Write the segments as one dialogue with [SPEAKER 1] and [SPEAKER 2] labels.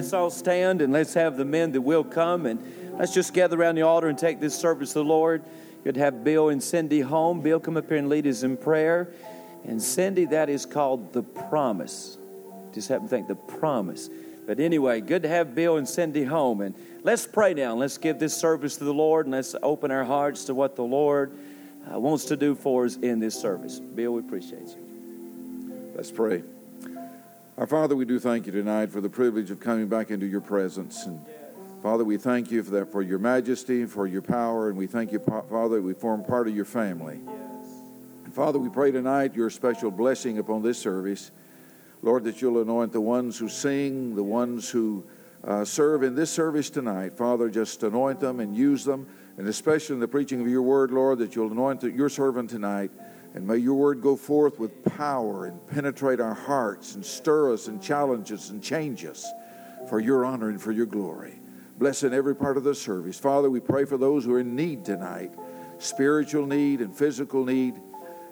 [SPEAKER 1] let's all stand and let's have the men that will come and let's just gather around the altar and take this service to the Lord. Good to have Bill and Cindy home. Bill, come up here and lead us in prayer. And Cindy, that is called the promise. Just happen to think the promise. But anyway, good to have Bill and Cindy home. And let's pray now. Let's give this service to the Lord and let's open our hearts to what the Lord uh, wants to do for us in this service. Bill, we appreciate you.
[SPEAKER 2] Let's pray. Our Father, we do thank you tonight for the privilege of coming back into your presence. And Father, we thank you for that, for your majesty, for your power, and we thank you, Father, that we form part of your family. And Father, we pray tonight your special blessing upon this service. Lord, that you'll anoint the ones who sing, the ones who uh, serve in this service tonight. Father, just anoint them and use them, and especially in the preaching of your word, Lord, that you'll anoint your servant tonight. And may your word go forth with power and penetrate our hearts and stir us and challenge us and change us for your honor and for your glory. Bless in every part of the service. Father, we pray for those who are in need tonight spiritual need and physical need.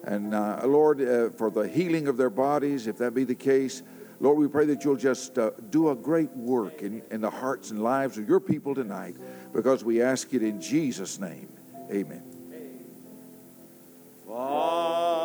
[SPEAKER 2] And uh, Lord, uh, for the healing of their bodies, if that be the case, Lord, we pray that you'll just uh, do a great work in, in the hearts and lives of your people tonight because we ask it in Jesus' name. Amen.
[SPEAKER 3] The,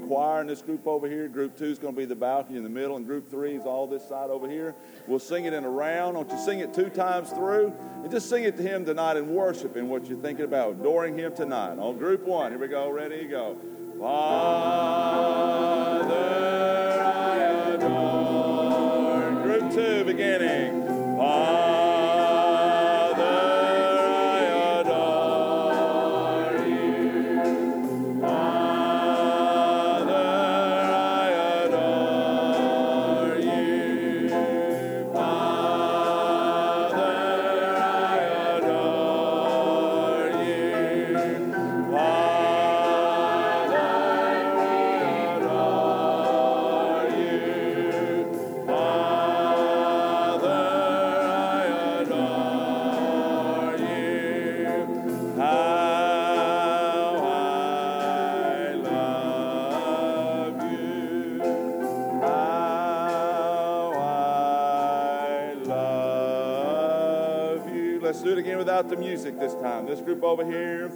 [SPEAKER 3] the choir in this group over here. Group two is going to be the balcony in the middle, and group three is all this side over here. We'll sing it in a round. Don't you sing it two times through? And just sing it to Him tonight and worship in what you're thinking about, adoring Him tonight. On group one, here we go. Ready? Go. Father, this group over here.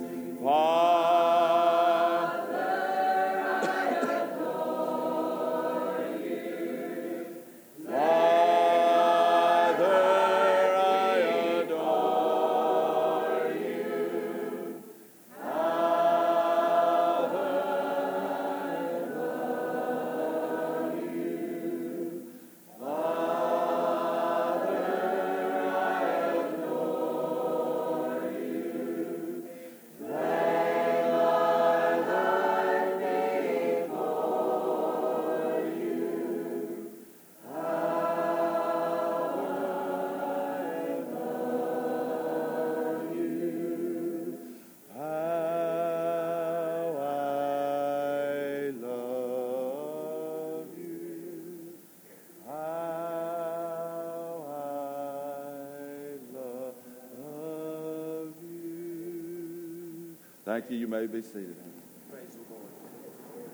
[SPEAKER 3] Thank you. You may be seated.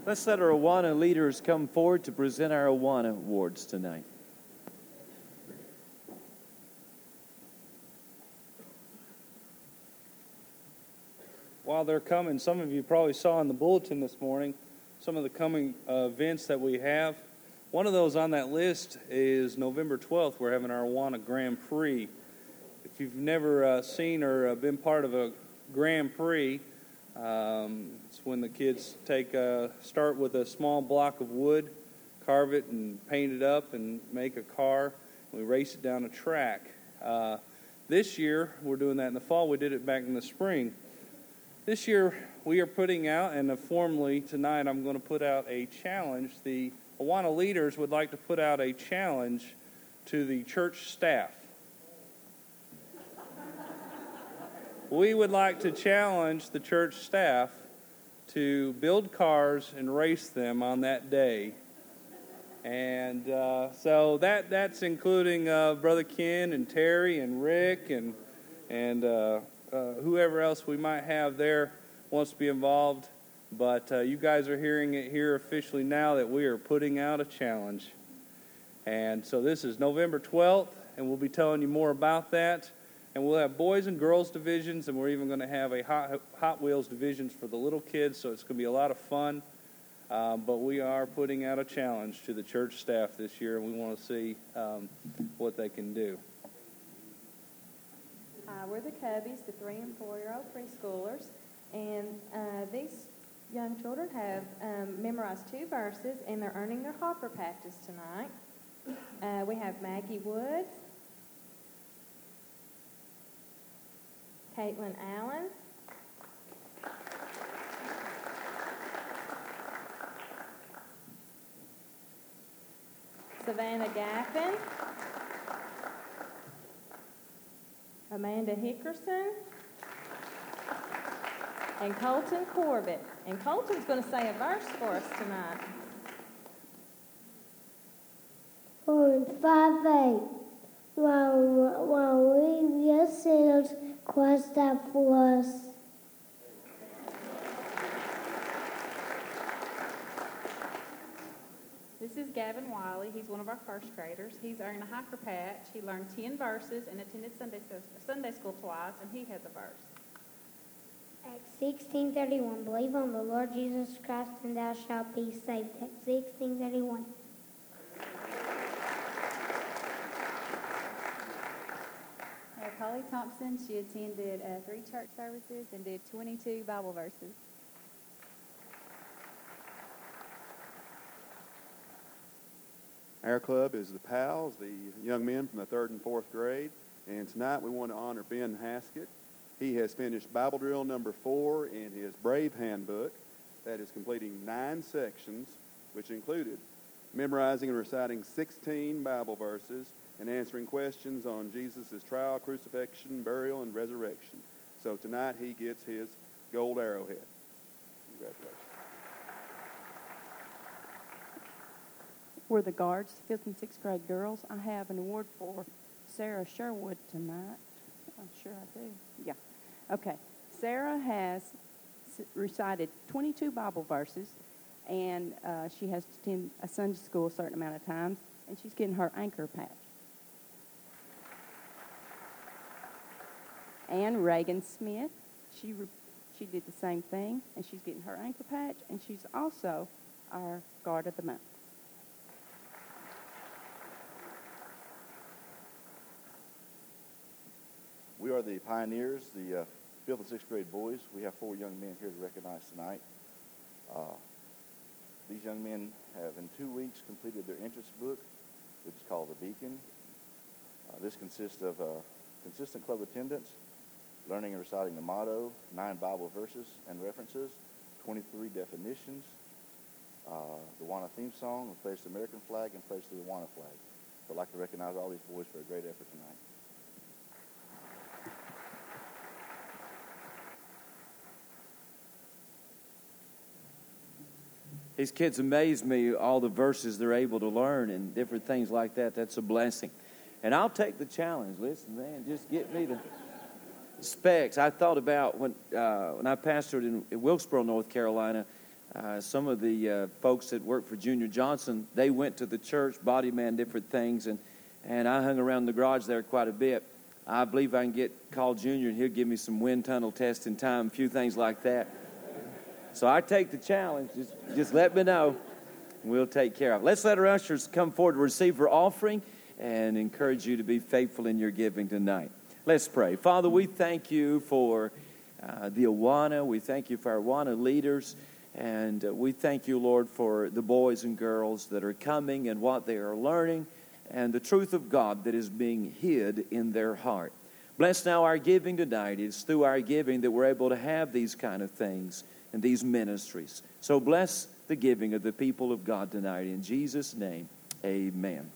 [SPEAKER 1] Let's let our Awana leaders come forward to present our Awana awards tonight.
[SPEAKER 4] While they're coming, some of you probably saw in the bulletin this morning some of the coming uh, events that we have. One of those on that list is November 12th. We're having our Awana Grand Prix. If you've never uh, seen or uh, been part of a Grand Prix, um, it's when the kids take a, start with a small block of wood, carve it and paint it up and make a car. We race it down a track. Uh, this year, we're doing that in the fall. We did it back in the spring. This year, we are putting out, and formally tonight, I'm going to put out a challenge. The Awana leaders would like to put out a challenge to the church staff. We would like to challenge the church staff to build cars and race them on that day. And uh, so that that's including uh, Brother Ken and Terry and Rick and and uh, uh whoever else we might have there wants to be involved. But uh, you guys are hearing it here officially now that we are putting out a challenge. And so this is November 12th, and we'll be telling you more about that. And we'll have boys and girls divisions, and we're even going to have a Hot, Hot Wheels divisions for the little kids, so it's going to be a lot of fun. Um, but we are putting out a challenge to the church staff this year, and we want to see um, what they can do.
[SPEAKER 5] Uh, we're the Cubbies, the three and four year old preschoolers, and uh, these young children have um, memorized two verses, and they're earning their hopper patches tonight. Uh, we have Maggie Woods, Caitlin Allen. Savannah Gaffin. Amanda Hickerson. And Colton Corbett. And Colton's going to say a verse for us tonight.
[SPEAKER 6] Four five eight. While, while we were sinners, For us.
[SPEAKER 7] This is Gavin Wiley. He's one of our first graders. He's earning a hiker patch. He learned 10 verses and attended Sunday, Sunday school twice, and he has a verse.
[SPEAKER 6] Acts 16.31, believe on the Lord Jesus Christ and thou shalt be saved. Acts 16.31.
[SPEAKER 7] Polly Thompson. She attended uh, three church services and did 22 Bible verses.
[SPEAKER 8] Our club is the PALs, the young men from the third and fourth grade. And tonight we want to honor Ben Haskett. He has finished Bible drill number four in his Brave Handbook. That is completing nine sections, which included memorizing and reciting 16 Bible verses, and answering questions on Jesus' trial, crucifixion, burial, and resurrection. So tonight he gets his gold arrowhead. Congratulations.
[SPEAKER 9] We're the guards, fifth and sixth grade girls. I have an award for Sarah Sherwood tonight. I'm sure I do. Yeah. Okay. Sarah has recited 22 Bible verses, and uh, she has to attend a Sunday school a certain amount of times, and she's getting her anchor patch. And Reagan Smith. She, she did the same thing, and she's getting her anchor patch, and she's also our Guard of the Month.
[SPEAKER 10] We are the pioneers, the uh, fifth and sixth grade boys. We have four young men here to recognize tonight. Uh, these young men have, in two weeks, completed their entrance book, which is called the Beacon. Uh, this consists of consistent club attendance, learning and reciting the motto, nine Bible verses and references, 23 definitions, uh, the Awana theme song, and place the American flag and place the Awana flag. So I'd like to recognize all these boys for a great effort tonight.
[SPEAKER 1] These kids amaze me, all the verses they're able to learn and different things like that. That's a blessing. And I'll take the challenge. Listen, man, just get me the specs. I thought about when uh, when I pastored in, in Wilkesboro, North Carolina. Uh, some of the uh, folks that worked for Junior Johnson, they went to the church, body man, different things, and and I hung around the garage there quite a bit. I believe I can get call Junior, and he'll give me some wind tunnel testing time, a few things like that. So I take the challenge. Just just let me know. We'll take care of it. Let's let our ushers come forward to receive our offering and encourage you to be faithful in your giving tonight. Let's pray. Father, we thank you for uh, the Awana. We thank you for our Awana leaders. And uh, we thank you, Lord, for the boys and girls that are coming and what they are learning and the truth of God that is being hid in their heart.
[SPEAKER 11] Bless now our giving tonight. It's through our giving that we're able to have these kind of things and these ministries. So bless the giving of the people of God tonight. In Jesus' name, amen.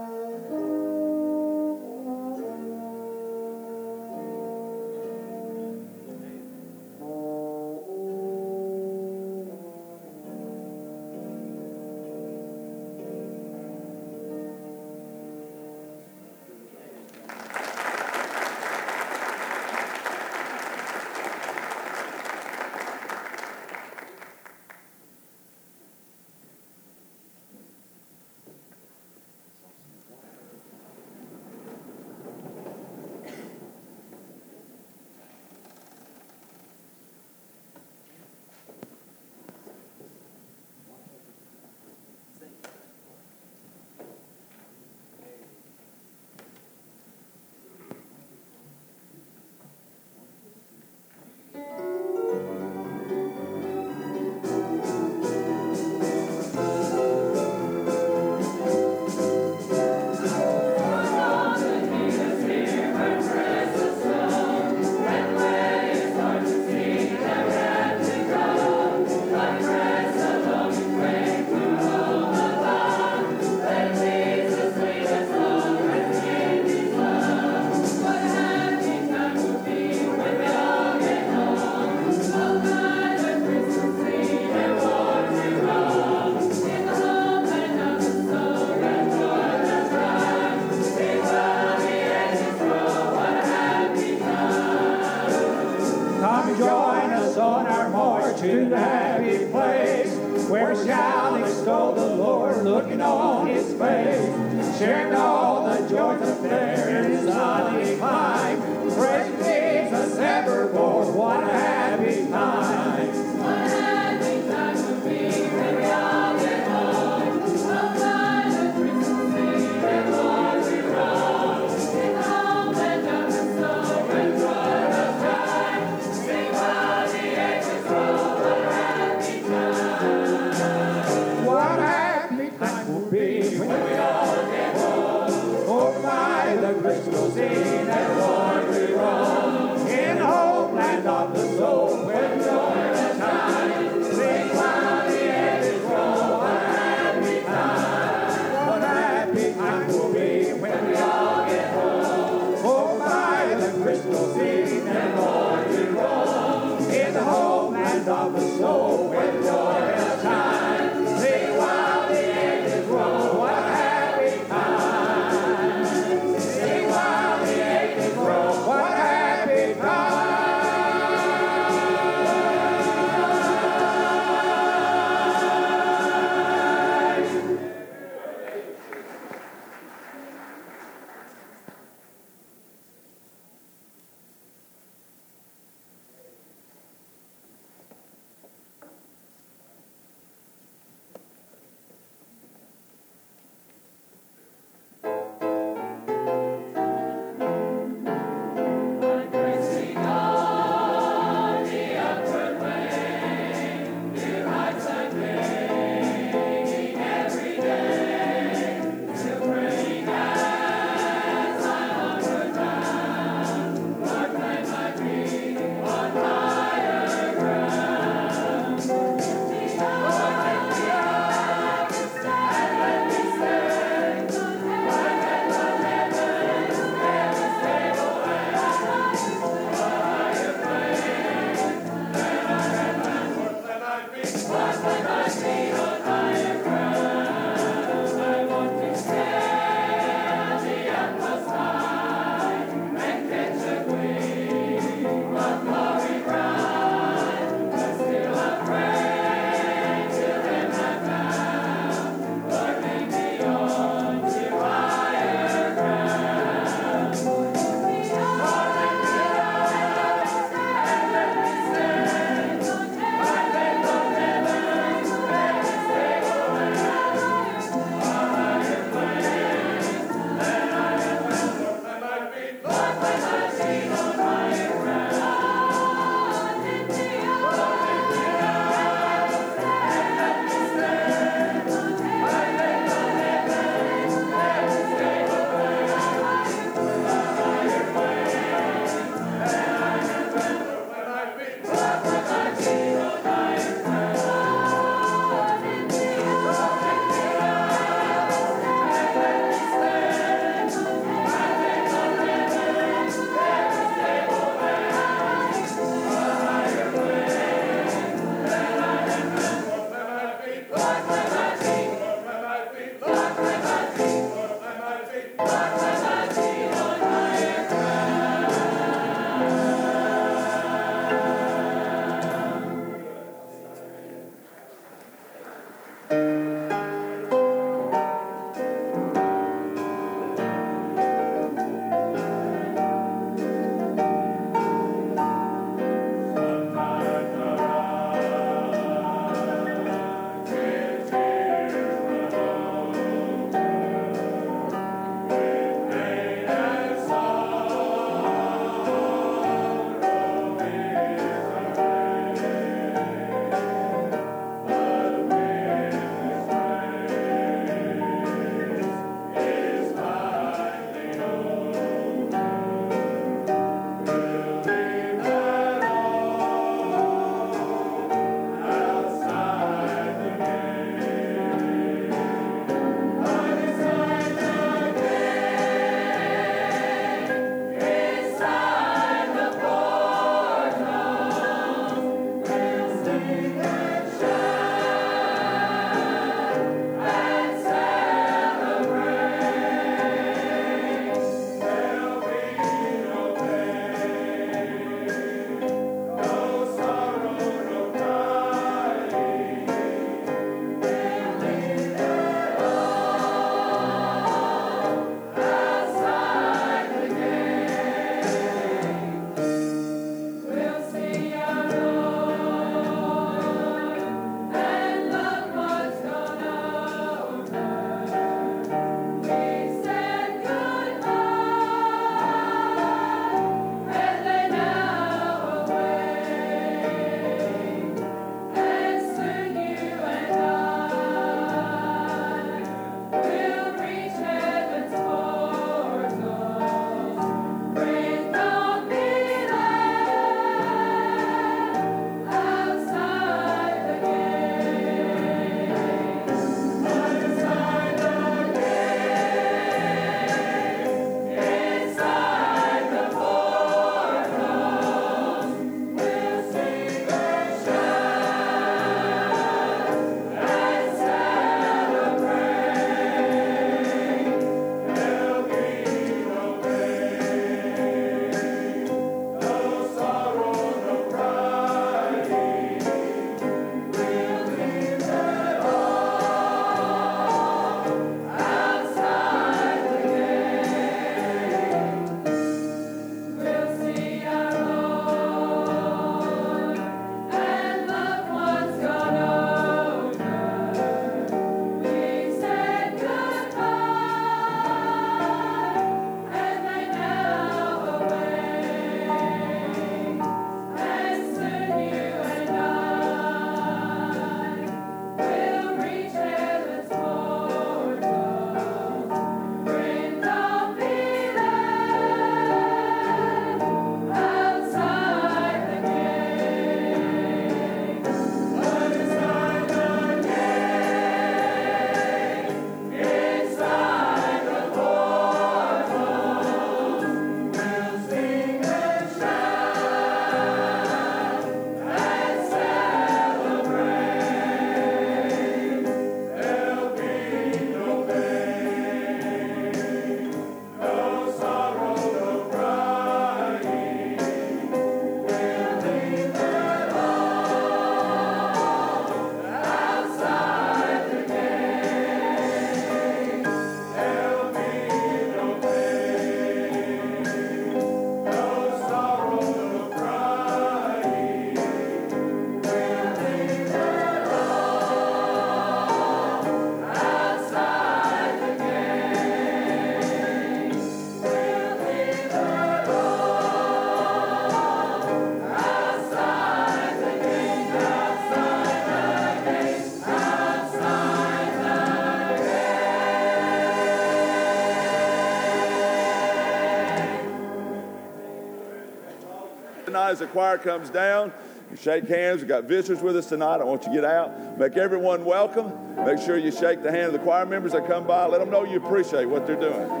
[SPEAKER 3] As the choir comes down. You shake hands. We've got visitors with us tonight. I want you to get out. Make everyone welcome. Make sure you shake the hand of the choir members that come by. Let them know you appreciate what they're doing.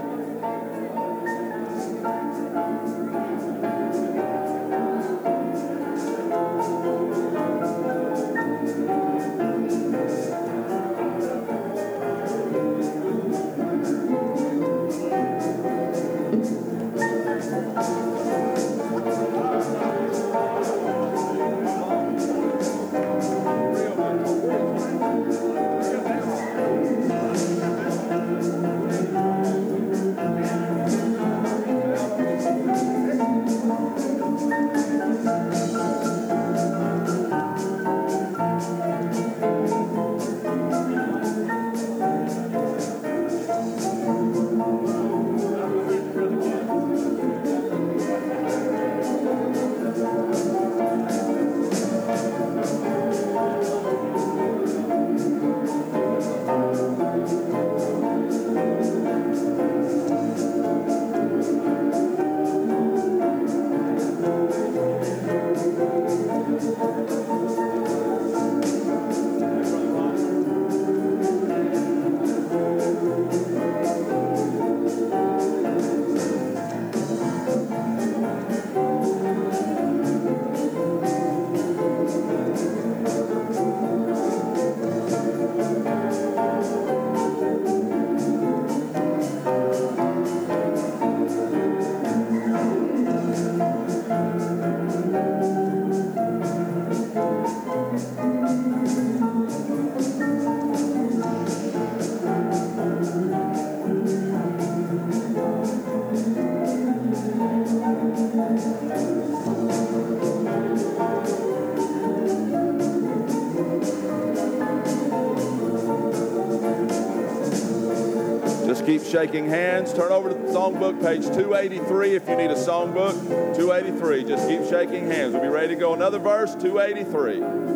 [SPEAKER 3] Keep shaking hands. Turn over to the songbook, page 283 if you need a songbook. 283. Just keep shaking hands. We'll be ready to go. Another verse, 283.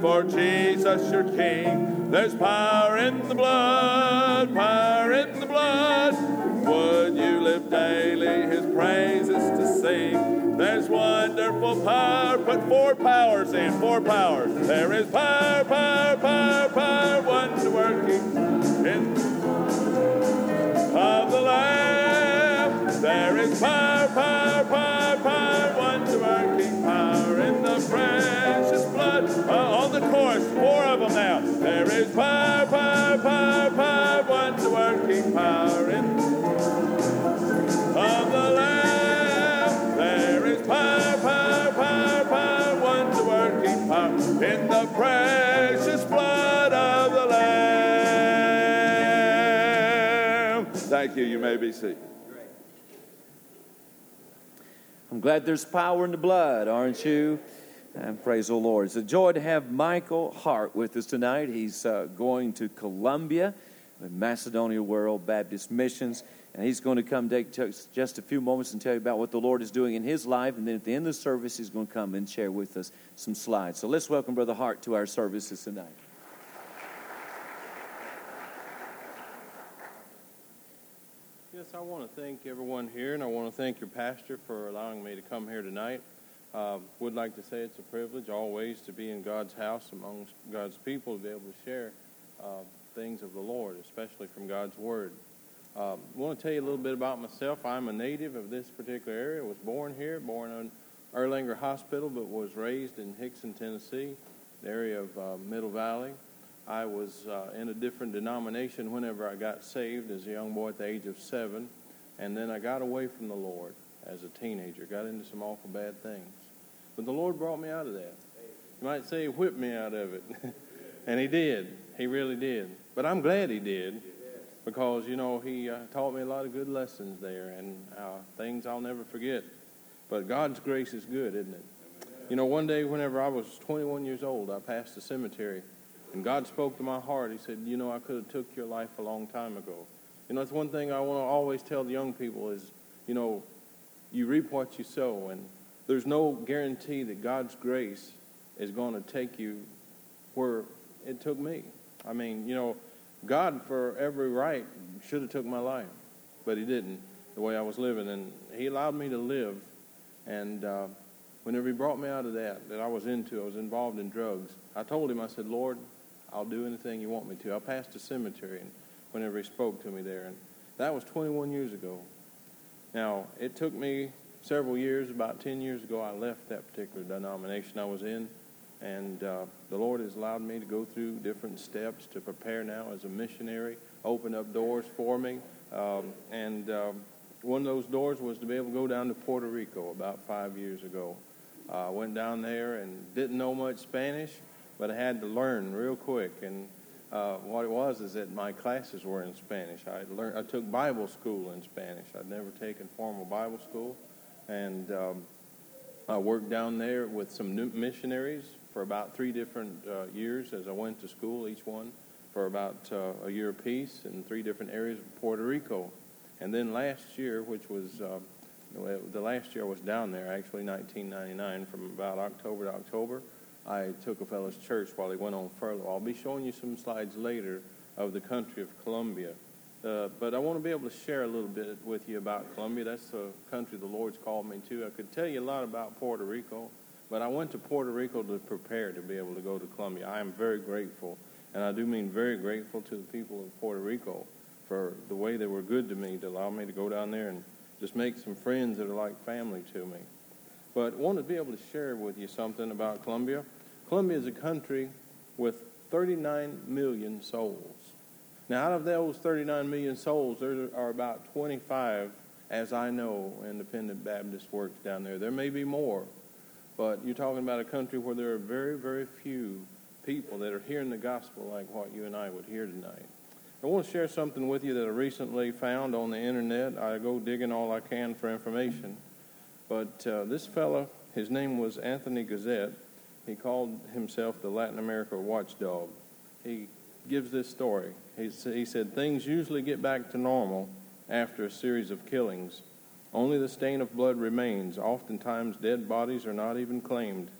[SPEAKER 3] For Jesus your King? There's power in the blood, power in the blood. Would you live daily his praises to sing? There's wonderful power. Put four powers in, four powers. There is power, power, power, power, wonder working in of the Lamb. There is power, of the Lamb. There is power, power, power, power, in the precious blood of the Lamb. Thank you. You may be seated.
[SPEAKER 1] I'm glad there's power in the blood, aren't you? And praise the Lord. It's a joy to have Michael Hart with us tonight. He's uh, going to Colombia Macedonia World Baptist Missions, and he's going to come take just- a few moments and tell you about what the Lord is doing in his life. And then at the end of the service, he's going to come and share with us some slides. So let's welcome Brother Hart to our services tonight.
[SPEAKER 12] Yes, I want to thank everyone here, and I want to thank your pastor for allowing me to come here tonight. Um, would like to say it's a privilege always to be in God's house amongst God's people to be able to share uh, things of the Lord, especially from God's Word. Uh, I want to tell you a little bit about myself. I'm a native of this particular area. I was born here, born in Erlanger Hospital, but was raised in Hixson, Tennessee, the area of uh, Middle Valley. I was uh, in a different denomination whenever I got saved as a young boy at the age of seven, and then I got away from the Lord as a teenager, got into some awful bad things. But the Lord brought me out of that. You might say He whipped me out of it. and He did. He really did. But I'm glad He did because, you know, He uh, taught me a lot of good lessons there and uh, things I'll never forget. But God's grace is good, isn't it? You know, one day whenever I was 21 years old, I passed the cemetery and God spoke to my heart. He said, you know, I could have took your life a long time ago. You know, it's one thing I want to always tell the young people is, you know, you reap what you sow. And there's no guarantee that God's grace is going to take you where it took me. I mean, you know, God for every right should have took my life, but he didn't the way I was living. And he allowed me to live. And uh, whenever he brought me out of that, that I was into, I was involved in drugs, I told him, I said, Lord, I'll do anything you want me to. I passed a cemetery and whenever he spoke to me there. And that was 21 years ago. Now, it took me several years, about 10 years ago, I left that particular denomination I was in. And uh, the Lord has allowed me to go through different steps to prepare now as a missionary, open up doors for me. Um, and um, one of those doors was to be able to go down to Puerto Rico about five years ago. I uh, went down there and didn't know much Spanish, but I had to learn real quick. And uh, what it was is that my classes were in Spanish. I learned, I took Bible school in Spanish. I'd never taken formal Bible school, and um, I worked down there with some new missionaries for about three different uh, years as I went to school. Each one for about uh, a year apiece in three different areas of Puerto Rico, and then last year, which was uh, the last year I was down there, actually 1999, from about October to October. I took a fellow's church while he went on furlough. I'll be showing you some slides later of the country of Colombia. Uh, but I want to be able to share a little bit with you about Colombia. That's the country the Lord's called me to. I could tell you a lot about Puerto Rico, but I went to Puerto Rico to prepare to be able to go to Colombia. I am very grateful, and I do mean very grateful to the people of Puerto Rico for the way they were good to me to allow me to go down there and just make some friends that are like family to me. But I want to be able to share with you something about Colombia. Colombia is a country with 39 million souls. Now, out of those 39 million souls, there are about 25, as I know, independent Baptist works down there. There may be more, but you're talking about a country where there are very, very few people that are hearing the gospel like what you and I would hear tonight. I want to share something with you that I recently found on the internet. I go digging all I can for information. But uh, this fellow, his name was Anthony Gazette he called himself the Latin America watchdog. He gives this story. He, he said, Things usually get back to normal after a series of killings. Only the stain of blood remains. Oftentimes, dead bodies are not even claimed.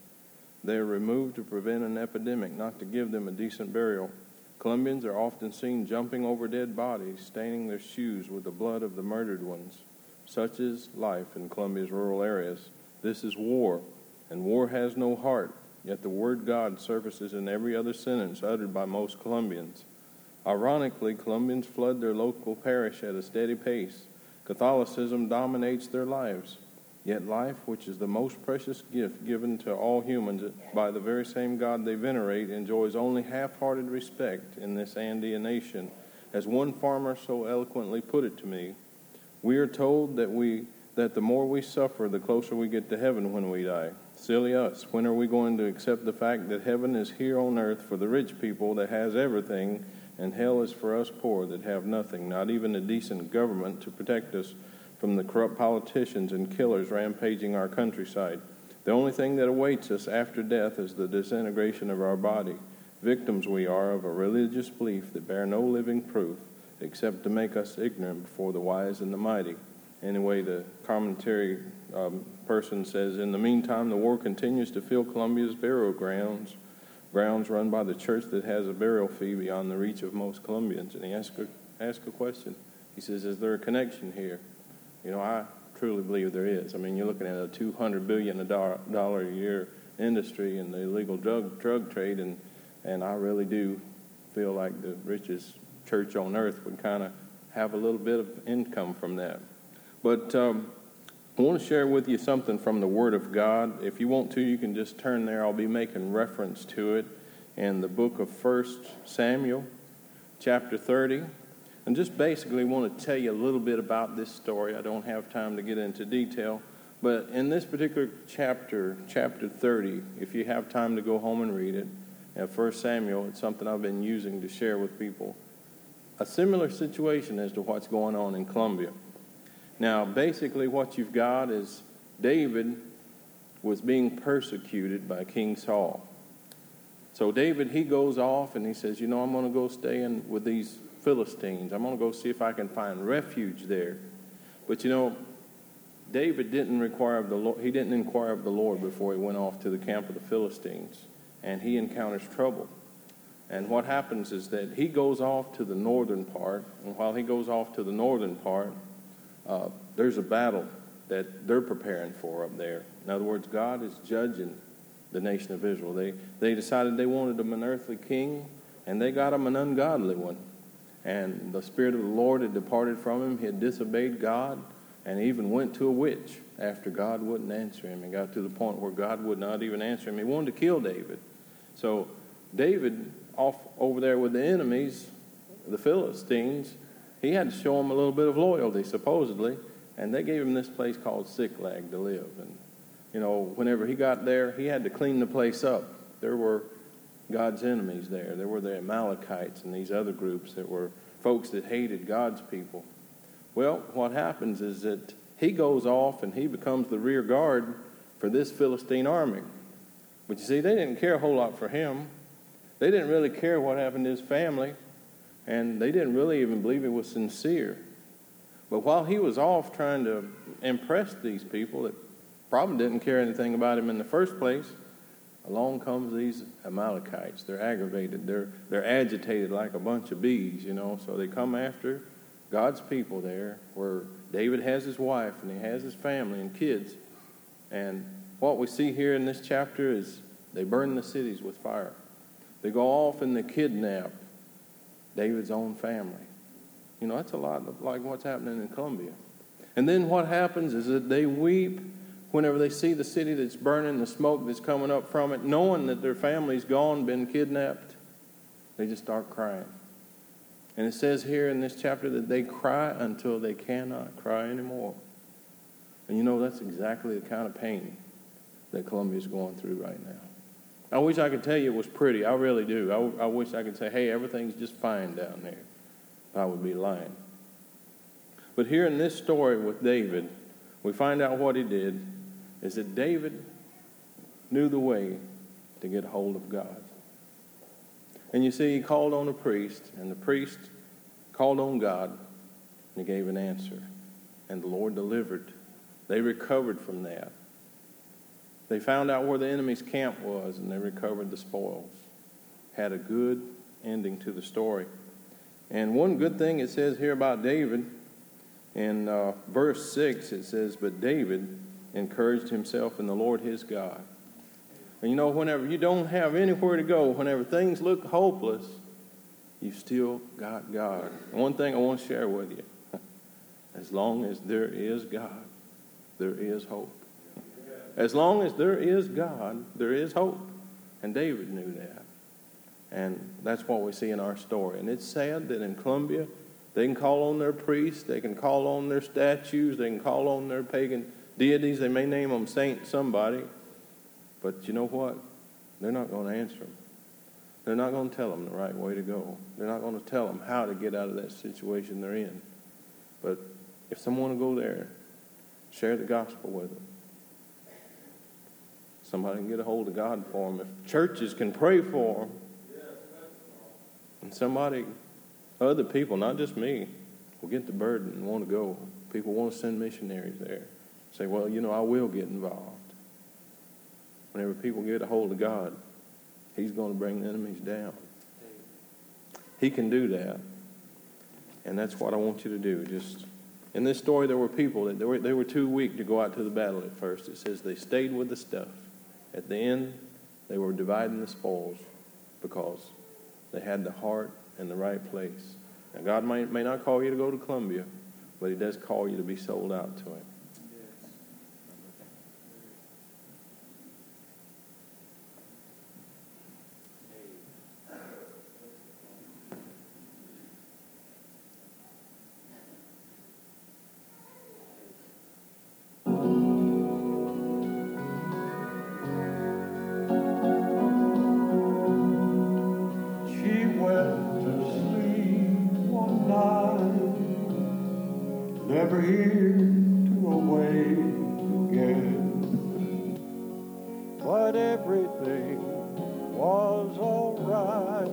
[SPEAKER 12] They are removed to prevent an epidemic, not to give them a decent burial. Colombians are often seen jumping over dead bodies, staining their shoes with the blood of the murdered ones. Such is life in Colombia's rural areas. This is war, and war has no heart. Yet the word God surfaces in every other sentence uttered by most Colombians. Ironically, Colombians flood their local parish at a steady pace. Catholicism dominates their lives. Yet life, which is the most precious gift given to all humans by the very same God they venerate, enjoys only half hearted respect in this Andean nation. As one farmer so eloquently put it to me, we are told that, we, that the more we suffer, the closer we get to heaven when we die. Silly us. When are we going to accept the fact that heaven is here on earth for the rich people that has everything, and hell is for us poor that have nothing, not even a decent government to protect us from the corrupt politicians and killers rampaging our countryside? The only thing that awaits us after death is the disintegration of our body. Victims we are of a religious belief that bear no living proof except to make us ignorant before the wise and the mighty. Anyway, the commentary um, person says, in the meantime, the war continues to fill Colombia's burial grounds, grounds run by the church that has a burial fee beyond the reach of most Colombians. And he asked a, asked a question. He says, is there a connection here? You know, I truly believe there is. I mean, you're looking at a $200 billion a year industry in the illegal drug, drug trade, and, and I really do feel like the richest church on earth would kind of have a little bit of income from that. But um, I want to share with you something from the Word of God. If you want to, you can just turn there. I'll be making reference to it in the book of First Samuel, chapter 30. And just basically want to tell you a little bit about this story. I don't have time to get into detail. But in this particular chapter, chapter 30, if you have time to go home and read it, uh, at 1 Samuel, it's something I've been using to share with people. A similar situation as to what's going on in Colombia. Now, basically, what you've got is David was being persecuted by King Saul. So, David, he goes off and he says, You know, I'm going to go stay in with these Philistines. I'm going to go see if I can find refuge there. But, you know, David didn't require of the Lord, he didn't inquire of the Lord before he went off to the camp of the Philistines, and he encounters trouble. And what happens is that he goes off to the northern part, and while he goes off to the northern part, uh, there's a battle that they're preparing for up there. In other words, God is judging the nation of Israel. They, they decided they wanted an earthly king, and they got him an ungodly one. And the Spirit of the Lord had departed from him. He had disobeyed God, and even went to a witch after God wouldn't answer him. He got to the point where God would not even answer him. He wanted to kill David. So David, off over there with the enemies, the Philistines, he had to show them a little bit of loyalty, supposedly, and they gave him this place called Ziklag to live. And, you know, whenever he got there, he had to clean the place up. There were God's enemies there. There were the Amalekites and these other groups that were folks that hated God's people. Well, what happens is that he goes off and he becomes the rear guard for this Philistine army. But you see, they didn't care a whole lot for him. They didn't really care what happened to his family and they didn't really even believe he was sincere. But while he was off trying to impress these people that probably didn't care anything about him in the first place, along comes these Amalekites. They're aggravated. They're they're agitated like a bunch of bees, you know. So they come after God's people there, where David has his wife and he has his family and kids. And what we see here in this chapter is they burn the cities with fire. They go off and they kidnap David's own family. You know, that's a lot like what's happening in Colombia. And then what happens is that they weep whenever they see the city that's burning, the smoke that's coming up from it, knowing that their family's gone, been kidnapped. They just start crying. And it says here in this chapter that they cry until they cannot cry anymore. And you know, that's exactly the kind of pain that Colombia's going through right now. I wish I could tell you it was pretty. I really do. I, I wish I could say, hey, everything's just fine down there. I would be lying. But here in this story with David, we find out what he did is that David knew the way to get hold of God. And you see, he called on a priest, and the priest called on God, and he gave an answer. And the Lord delivered. They recovered from that. They found out where the enemy's camp was and they recovered the spoils. Had a good ending to the story. And one good thing it says here about David, in uh, verse 6, it says, But David encouraged himself in the Lord his God. And you know, whenever you don't have anywhere to go, whenever things look hopeless, you've still got God. And one thing I want to share with you as long as there is God, there is hope. As long as there is God, there is hope. And David knew that. And that's what we see in our story. And it's sad that in Colombia, they can call on their priests, they can call on their statues, they can call on their pagan deities, they may name them saint somebody. But you know what? They're not going to answer them. They're not going to tell them the right way to go. They're not going to tell them how to get out of that situation they're in. But if someone will go there, share the gospel with them. Somebody can get a hold of God for them. If churches can pray for them, and somebody, other people, not just me, will get the burden and want to go. People want to send missionaries there. Say, well, you know, I will get involved. Whenever people get a hold of God, He's going to bring the enemies down. He can do that. And that's what I want you to do. Just in this story, there were people that they were, they were too weak to go out to the battle at first. It says they stayed with the stuff. At the end, they were dividing the spoils because they had the heart in the right place. Now, God may, may not call you to go to Colombia, but He does call you to be sold out to Him.
[SPEAKER 13] Went to sleep one night, never here to awake again. But everything was alright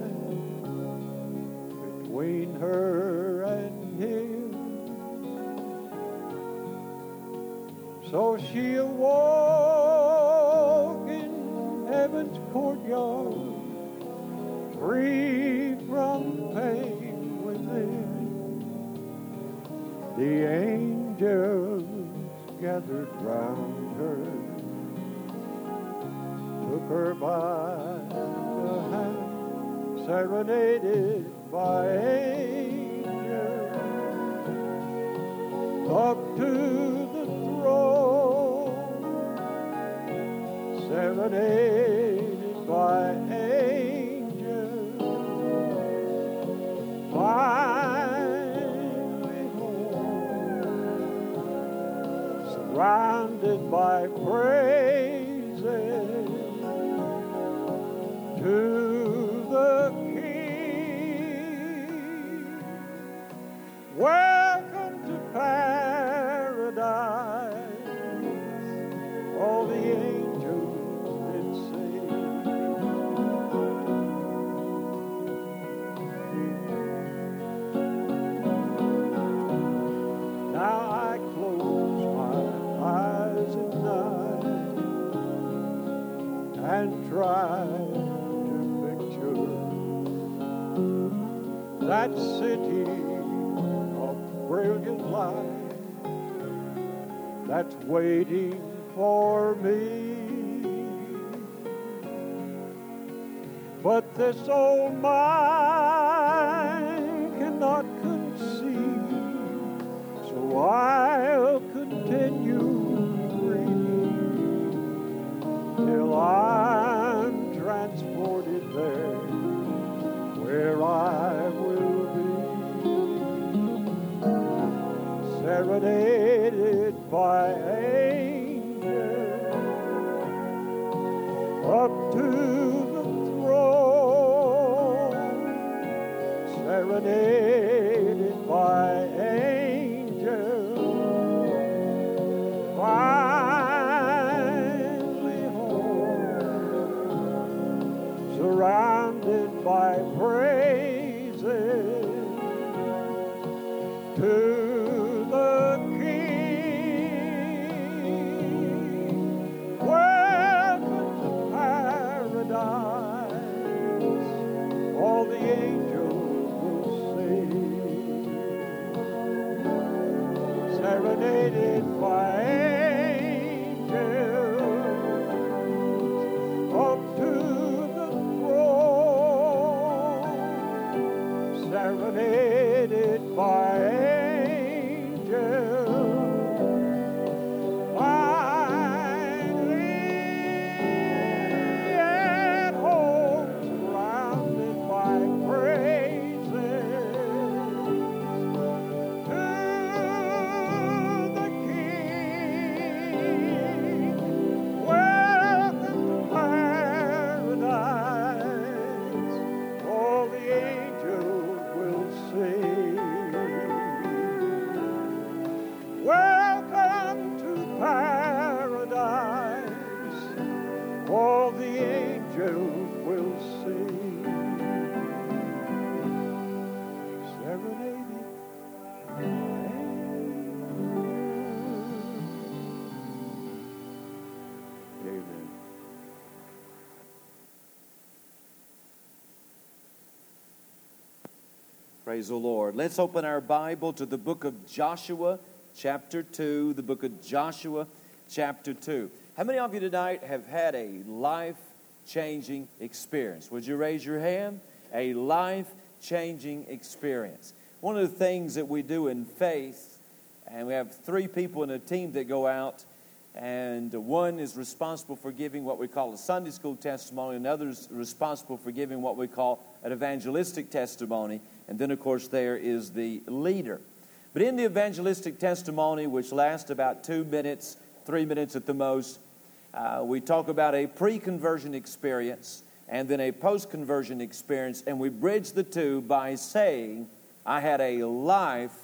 [SPEAKER 13] between her and him. So she awoke in heaven's courtyard free The angels gathered round her, took her by the hand, serenaded by angels, up to the throne, serenaded by praises to that city of brilliant light that's waiting for me. But this old mind cannot conceive so I'll serenaded by angels up to the throne serenaded by angels, finally home, surrounded by praises to
[SPEAKER 1] Praise the Lord. Let's open our Bible to the book of Joshua, chapter 2. The book of Joshua, chapter 2. How many of you tonight have had a life changing experience? Would you raise your hand? A life changing experience. one of the things that we do in faith, and we have three people in a team that go out, and one is responsible for giving what we call a Sunday school testimony, another is responsible for giving what we call an evangelistic testimony, and then, of course, there is the leader. But in the evangelistic testimony, which lasts about two minutes, three minutes at the most, uh, we talk about a pre conversion experience and then a post conversion experience, and we bridge the two by saying, I had a life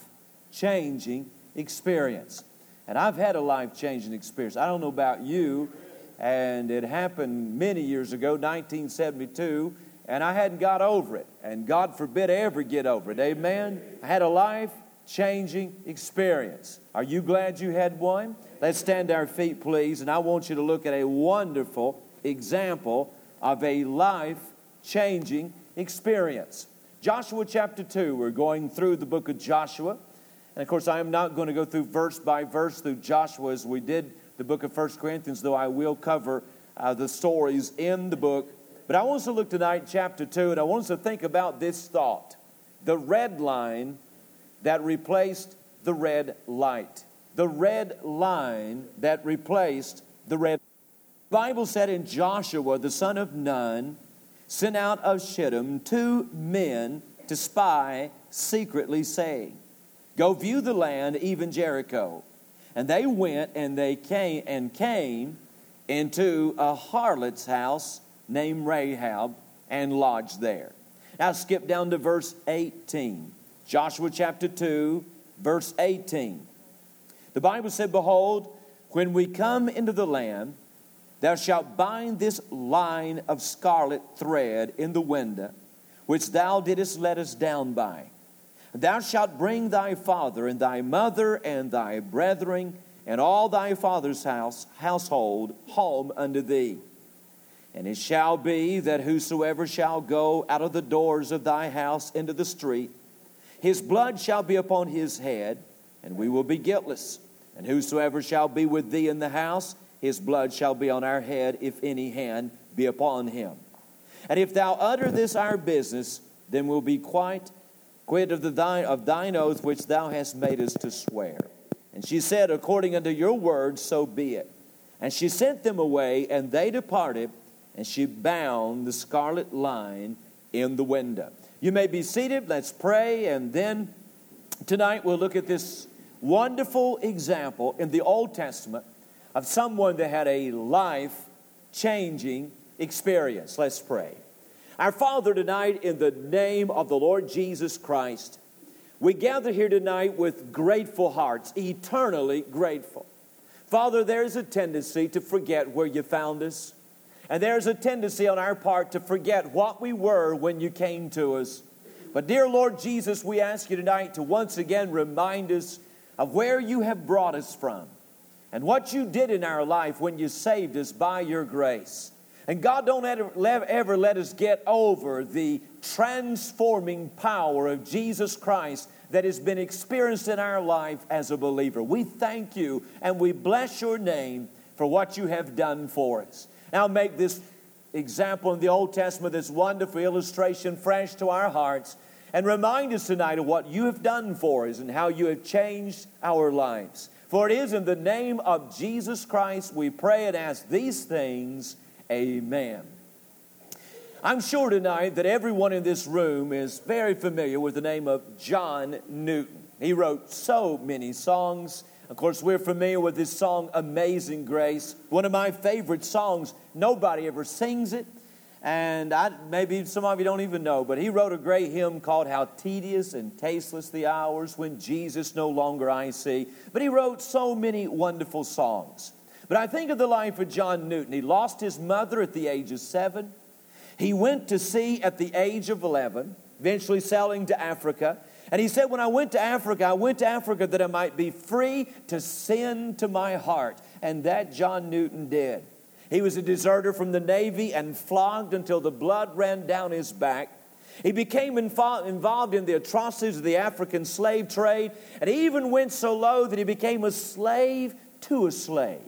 [SPEAKER 1] changing experience. And I've had a life changing experience. I don't know about you, and it happened many years ago, 1972, and I hadn't got over it. And God forbid I ever get over it. Amen? I had a life changing experience. Are you glad you had one? Let's stand to our feet, please, and I want you to look at a wonderful example of a life changing experience. Joshua chapter 2, we're going through the book of Joshua. And of course, I am not going to go through verse by verse through Joshua as we did the book of First Corinthians, though I will cover uh, the stories in the book. But I want us to look tonight, chapter 2, and I want us to think about this thought the red line that replaced the red light. The red line that replaced the red. The Bible said in Joshua, the son of Nun, sent out of Shittim two men to spy secretly, saying, Go view the land, even Jericho. And they went and they came and came into a harlot's house named Rahab and lodged there. Now skip down to verse 18. Joshua chapter 2, verse 18. The Bible said, Behold, when we come into the land, thou shalt bind this line of scarlet thread in the window, which thou didst let us down by. Thou shalt bring thy father and thy mother and thy brethren and all thy father's house household home unto thee. And it shall be that whosoever shall go out of the doors of thy house into the street, his blood shall be upon his head, and we will be guiltless. And whosoever shall be with thee in the house, his blood shall be on our head, if any hand be upon him. And if thou utter this our business, then we'll be quite quit of, the thine, of thine oath which thou hast made us to swear. And she said, According unto your word, so be it. And she sent them away, and they departed, and she bound the scarlet line in the window. You may be seated. Let's pray, and then tonight we'll look at this wonderful example in the Old Testament of someone that had a life changing experience. Let's pray. Our Father, tonight, in the name of the Lord Jesus Christ, we gather here tonight with grateful hearts, eternally grateful. Father, there's a tendency to forget where you found us, and there's a tendency on our part to forget what we were when you came to us. But, dear Lord Jesus, we ask you tonight to once again remind us of where you have brought us from and what you did in our life when you saved us by your grace. And God, don't ever, ever let us get over the transforming power of Jesus Christ that has been experienced in our life as a believer. We thank you and we bless your name for what you have done for us. Now, make this example in the Old Testament, this wonderful illustration, fresh to our hearts, and remind us tonight of what you have done for us and how you have changed our lives. For it is in the name of Jesus Christ we pray and ask these things. Amen. I'm sure tonight that everyone in this room is very familiar with the name of John Newton. He wrote so many songs. Of course, we're familiar with this song, Amazing Grace, one of my favorite songs. Nobody ever sings it, and I, maybe some of you don't even know, but he wrote a great hymn called How Tedious and Tasteless the Hours When Jesus No Longer I See. But he wrote so many wonderful songs. But I think of the life of John Newton. He lost his mother at the age of seven. He went to sea at the age of 11, eventually sailing to Africa. And he said, When I went to Africa, I went to Africa that I might be free to sin to my heart. And that John Newton did. He was a deserter from the Navy and flogged until the blood ran down his back. He became involved in the atrocities of the African slave trade, and he even went so low that he became a slave to a slave.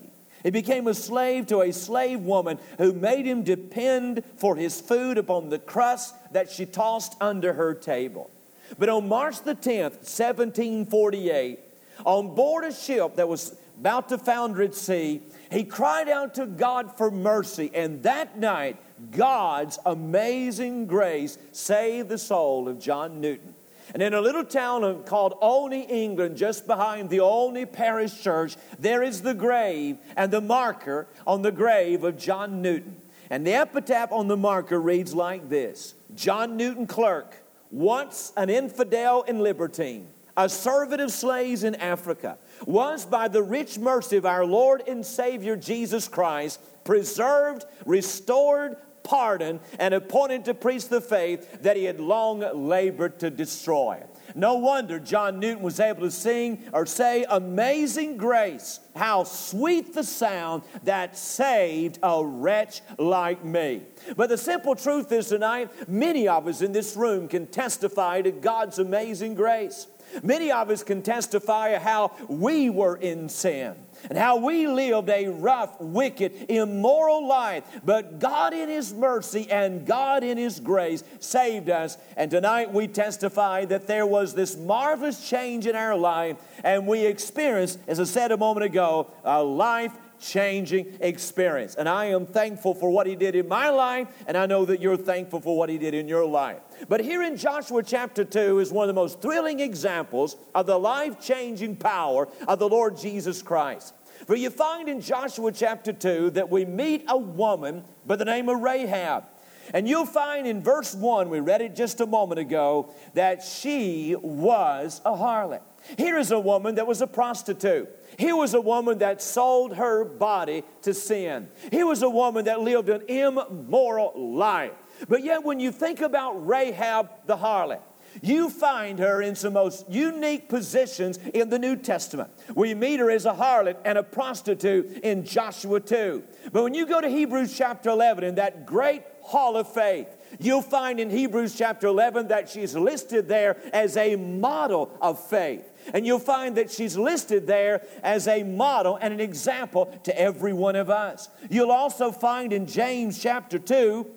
[SPEAKER 1] He became a slave to a slave woman who made him depend for his food upon the crust that she tossed under her table. But on March the 10th, 1748, on board a ship that was about to founder at sea, he cried out to God for mercy. And that night, God's amazing grace saved the soul of John Newton. And in a little town called Olney, England, just behind the Olney Parish Church, there is the grave and the marker on the grave of John Newton. And the epitaph on the marker reads like this John Newton Clerk, once an infidel and libertine, a servant of slaves in Africa, was by the rich mercy of our Lord and Savior Jesus Christ preserved, restored, pardoned, and appointed to preach the faith that he had long labored to destroy. No wonder John Newton was able to sing or say, Amazing grace, how sweet the sound that saved a wretch like me. But the simple truth is tonight, many of us in this room can testify to God's amazing grace. Many of us can testify how we were in sin and how we lived a rough, wicked, immoral life. But God, in His mercy and God, in His grace, saved us. And tonight we testify that there was this marvelous change in our life, and we experienced, as I said a moment ago, a life changing experience. And I am thankful for what He did in my life, and I know that you're thankful for what He did in your life. But here in Joshua chapter 2 is one of the most thrilling examples of the life changing power of the Lord Jesus Christ. For you find in Joshua chapter 2 that we meet a woman by the name of Rahab. And you'll find in verse 1, we read it just a moment ago, that she was a harlot. Here is a woman that was a prostitute. Here was a woman that sold her body to sin. Here was a woman that lived an immoral life. But yet, when you think about Rahab the harlot, you find her in some most unique positions in the New Testament. We meet her as a harlot and a prostitute in Joshua 2. But when you go to Hebrews chapter 11, in that great hall of faith, you'll find in Hebrews chapter 11 that she's listed there as a model of faith. And you'll find that she's listed there as a model and an example to every one of us. You'll also find in James chapter 2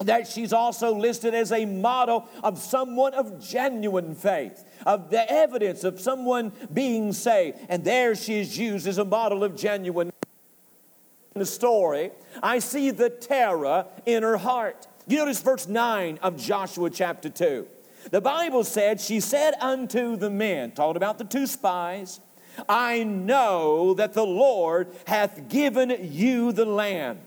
[SPEAKER 1] that she's also listed as a model of someone of genuine faith, of the evidence of someone being saved. And there she is used as a model of genuine. In the story, I see the terror in her heart. You notice verse 9 of Joshua chapter 2. The Bible said, She said unto the men, talking about the two spies, I know that the Lord hath given you the land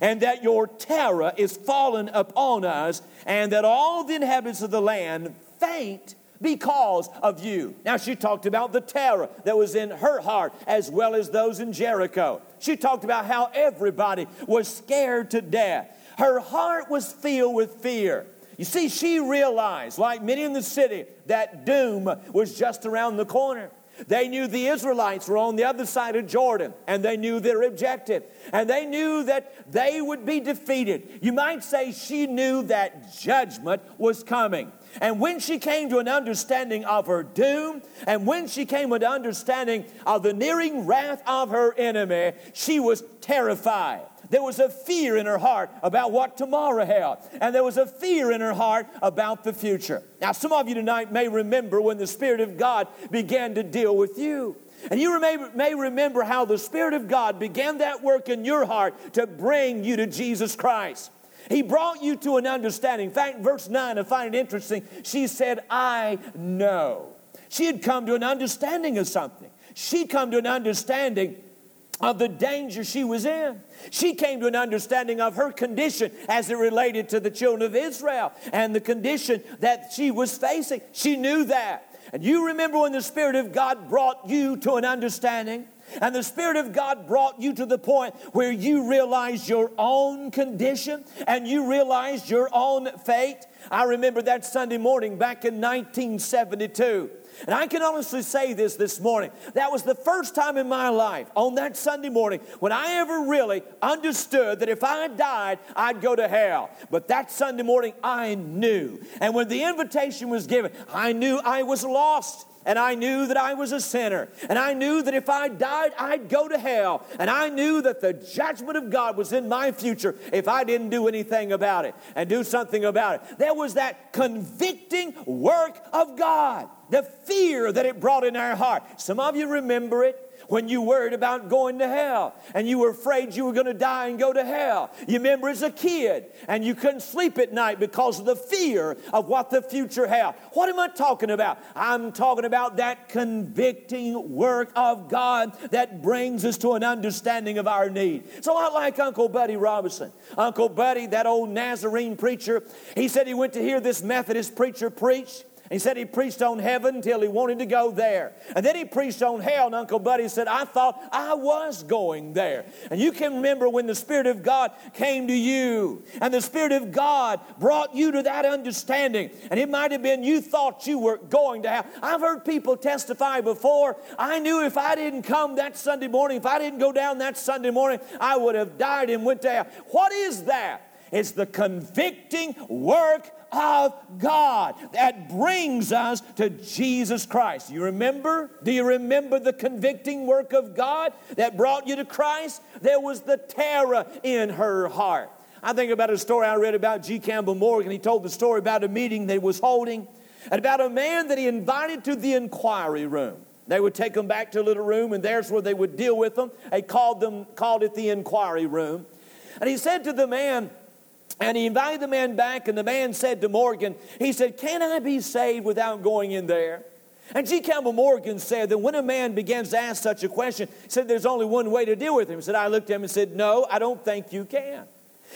[SPEAKER 1] and that your terror is fallen upon us, and that all the inhabitants of the land faint because of you. Now, she talked about the terror that was in her heart as well as those in Jericho. She talked about how everybody was scared to death. Her heart was filled with fear. You see, she realized, like many in the city, that doom was just around the corner. They knew the Israelites were on the other side of Jordan, and they knew their objective. And they knew that they would be defeated. You might say she knew that judgment was coming. And when she came to an understanding of her doom, and when she came to an understanding of the nearing wrath of her enemy, she was terrified. There was a fear in her heart about what tomorrow held, and there was a fear in her heart about the future. Now, some of you tonight may remember when the Spirit of God began to deal with you. And you may, may remember how the Spirit of God began that work in your heart to bring you to Jesus Christ. He brought you to an understanding. In fact, verse 9, I find it interesting. She said, I know. She had come to an understanding of something. She'd come to an understanding of the danger she was in. She came to an understanding of her condition as it related to the children of Israel and the condition that she was facing. She knew that. And you remember when the Spirit of God brought you to an understanding? And the Spirit of God brought you to the point where you realized your own condition and you realized your own fate. I remember that Sunday morning back in 1972. And I can honestly say this this morning. That was the first time in my life on that Sunday morning when I ever really understood that if I died, I'd go to hell. But that Sunday morning, I knew. And when the invitation was given, I knew I was lost and I knew that I was a sinner, and I knew that if I died, I'd go to hell, and I knew that the judgment of God was in my future if I didn't do anything about it and do something about it. There was that convicting work of God, the fear that it brought in our heart. Some of you remember it when you worried about going to hell and you were afraid you were going to die and go to hell. You remember as a kid and you couldn't sleep at night because of the fear of what the future held. What am I talking about? I'm talking about that convicting work of God that brings us to an understanding of our need. It's a lot like Uncle Buddy Robinson. Uncle Buddy, that old Nazarene preacher, he said he went to hear this Methodist preacher preach. He said he preached on heaven until he wanted to go there. And then he preached on hell, and Uncle Buddy said, I thought I was going there. And you can remember when the Spirit of God came to you, and the Spirit of God brought you to that understanding. And it might have been you thought you were going to hell. I've heard people testify before. I knew if I didn't come that Sunday morning, if I didn't go down that Sunday morning, I would have died and went to hell. What is that? It's the convicting work of God that brings us to Jesus Christ. You remember? Do you remember the convicting work of God that brought you to Christ? There was the terror in her heart. I think about a story I read about G. Campbell Morgan. He told the story about a meeting they was holding and about a man that he invited to the inquiry room. They would take him back to a little room, and there's where they would deal with him. They called them called it the inquiry room. And he said to the man, and he invited the man back, and the man said to Morgan, he said, Can I be saved without going in there? And G. Campbell Morgan said that when a man begins to ask such a question, he said there's only one way to deal with him. He said, I looked at him and said, No, I don't think you can.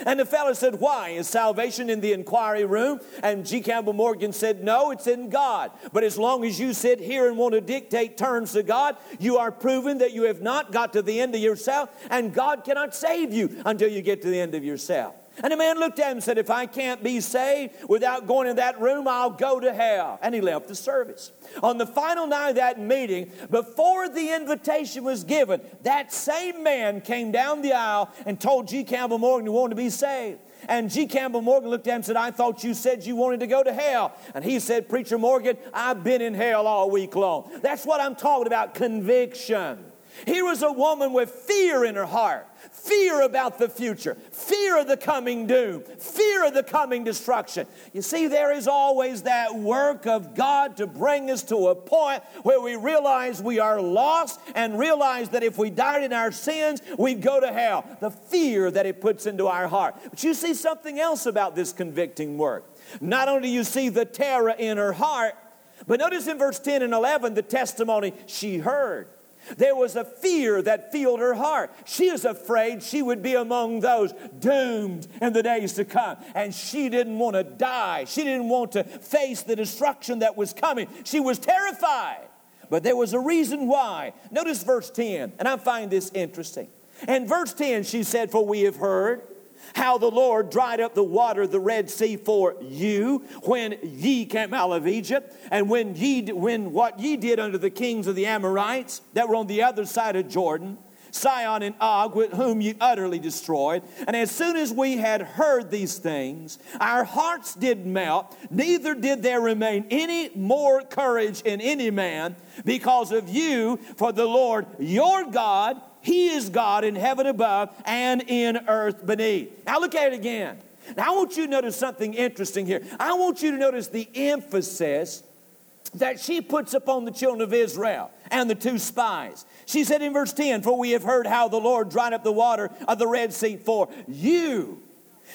[SPEAKER 1] And the fellow said, Why? Is salvation in the inquiry room? And G. Campbell Morgan said, No, it's in God. But as long as you sit here and want to dictate terms to God, you are proving that you have not got to the end of yourself, and God cannot save you until you get to the end of yourself. And the man looked at him and said, If I can't be saved without going in that room, I'll go to hell. And he left the service. On the final night of that meeting, before the invitation was given, that same man came down the aisle and told G. Campbell Morgan he wanted to be saved. And G. Campbell Morgan looked at him and said, I thought you said you wanted to go to hell. And he said, Preacher Morgan, I've been in hell all week long. That's what I'm talking about conviction. Here was a woman with fear in her heart fear about the future, fear of the coming doom, fear of the coming destruction. You see, there is always that work of God to bring us to a point where we realize we are lost and realize that if we died in our sins, we'd go to hell. The fear that it puts into our heart. But you see something else about this convicting work. Not only do you see the terror in her heart, but notice in verse 10 and 11 the testimony she heard. There was a fear that filled her heart. She was afraid she would be among those doomed in the days to come. And she didn't want to die. She didn't want to face the destruction that was coming. She was terrified. But there was a reason why. Notice verse 10, and I find this interesting. In verse 10, she said, For we have heard how the Lord dried up the water of the Red Sea for you when ye came out of Egypt, and when ye when what ye did under the kings of the Amorites that were on the other side of Jordan. Sihon and Og, with whom ye utterly destroyed. And as soon as we had heard these things, our hearts did melt, neither did there remain any more courage in any man because of you, for the Lord your God he is God in heaven above and in earth beneath. Now look at it again. Now I want you to notice something interesting here. I want you to notice the emphasis that she puts upon the children of Israel and the two spies. She said in verse 10, For we have heard how the Lord dried up the water of the Red Sea for you